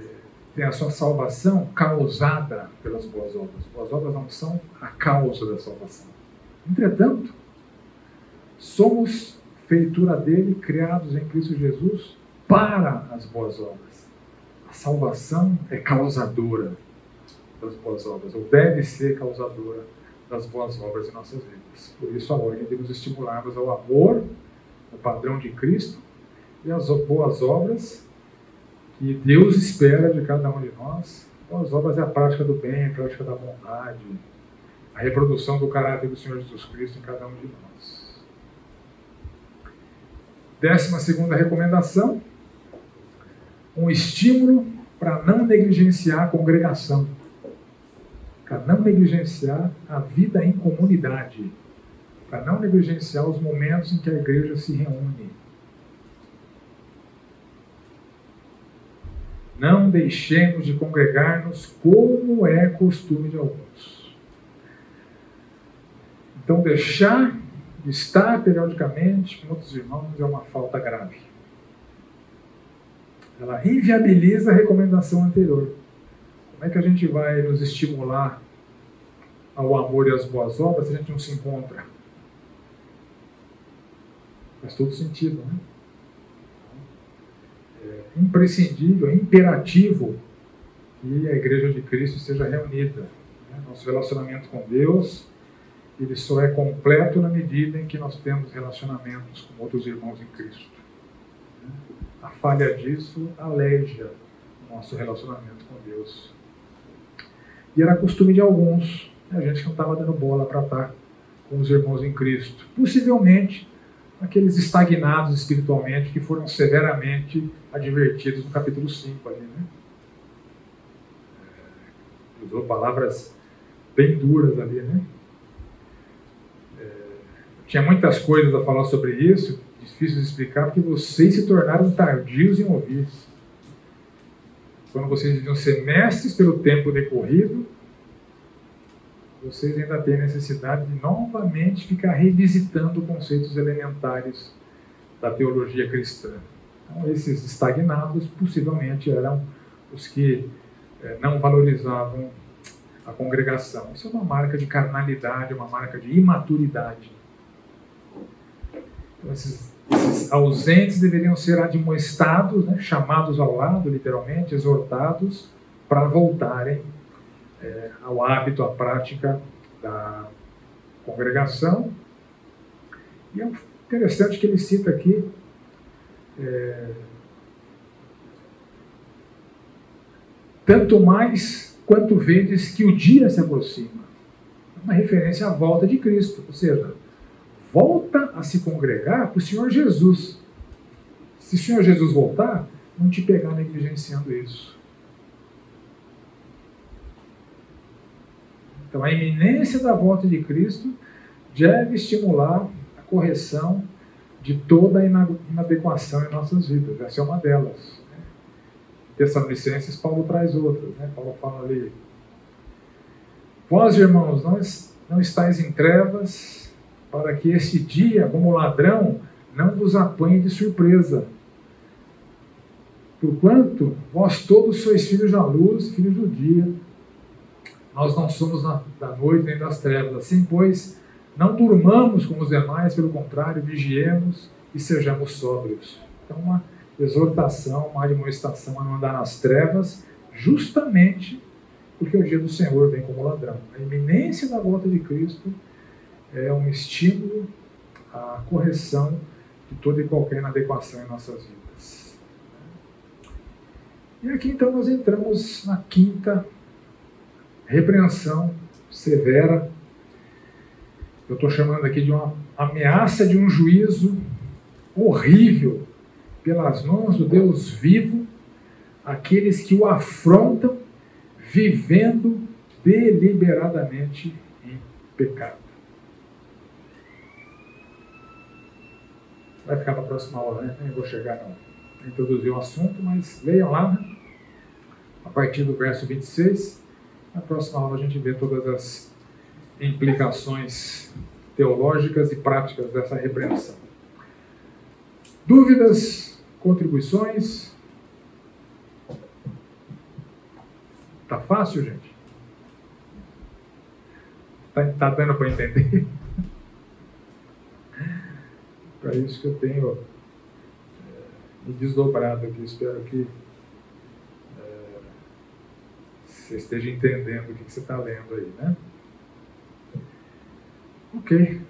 Speaker 1: tem a sua salvação causada pelas boas obras. Boas obras não são a causa da salvação. Entretanto, somos feitura dele, criados em Cristo Jesus para as boas obras. A salvação é causadora das boas obras, ou deve ser causadora das boas obras em nossas vidas. Por isso, a ordem de nos estimularmos ao amor, o padrão de Cristo, e as boas obras que Deus espera de cada um de nós. Boas obras é a prática do bem, a prática da bondade, a reprodução do caráter do Senhor Jesus Cristo em cada um de nós. Décima segunda recomendação, um estímulo para não negligenciar a congregação para não negligenciar a vida em comunidade, para não negligenciar os momentos em que a igreja se reúne. Não deixemos de congregar-nos como é costume de alguns. Então, deixar de estar periodicamente com outros irmãos é uma falta grave. Ela inviabiliza a recomendação anterior. Como é que a gente vai nos estimular ao amor e às boas obras se a gente não se encontra? Faz todo sentido, né? É imprescindível, é imperativo que a Igreja de Cristo esteja reunida. Né? Nosso relacionamento com Deus ele só é completo na medida em que nós temos relacionamentos com outros irmãos em Cristo. A falha disso aleja o nosso relacionamento com Deus. E era costume de alguns, a gente não estava dando bola para estar com os irmãos em Cristo. Possivelmente aqueles estagnados espiritualmente que foram severamente advertidos no capítulo 5 ali, né? É, usou palavras bem duras ali, né? É, tinha muitas coisas a falar sobre isso, difícil de explicar, porque vocês se tornaram tardios em ouvir quando vocês deviam ser mestres pelo tempo decorrido, vocês ainda têm necessidade de novamente ficar revisitando conceitos elementares da teologia cristã. Então, esses estagnados possivelmente eram os que eh, não valorizavam a congregação. Isso é uma marca de carnalidade, uma marca de imaturidade. Então, esses Esses ausentes deveriam ser admoestados, né, chamados ao lado, literalmente, exortados, para voltarem é, ao hábito, à prática da congregação. E é interessante que ele cita aqui é, tanto mais quanto vedes que o dia se aproxima. Uma referência à volta de Cristo, ou seja, volta a se congregar para o Senhor Jesus. Se o Senhor Jesus voltar, não te pegar negligenciando isso. Então, a iminência da volta de Cristo deve estimular a correção de toda a inadequação em nossas vidas. Essa é uma delas. Tessalonicenses, Paulo traz outras. Né? Paulo fala ali: Vós, irmãos, não estáis em trevas, para que esse dia, como ladrão, não vos apanhe de surpresa. Porquanto vós todos sois filhos da luz, filhos do dia. Nós não somos na, da noite nem das trevas. Assim, pois, não durmamos como os demais, pelo contrário, vigiemos e sejamos sóbrios. Então, uma exortação, uma admoestação a não andar nas trevas, justamente porque o dia do Senhor vem como ladrão. A iminência da volta de Cristo é um estímulo à correção de toda e qualquer inadequação em nossas vidas. E aqui então nós entramos na quinta repreensão severa. Eu estou chamando aqui de uma ameaça de um juízo horrível pelas mãos do Deus vivo aqueles que o afrontam vivendo deliberadamente em pecado. Vai ficar para a próxima aula, né? Nem vou chegar a introduzir o assunto, mas leiam lá, né? a partir do verso 26. Na próxima aula a gente vê todas as implicações teológicas e práticas dessa repreensão. Dúvidas, contribuições. Tá fácil, gente? Tá, tá dando para entender? Para isso que eu tenho é, me desdobrado aqui. Espero que é, você esteja entendendo o que, que você está lendo aí, né? Ok.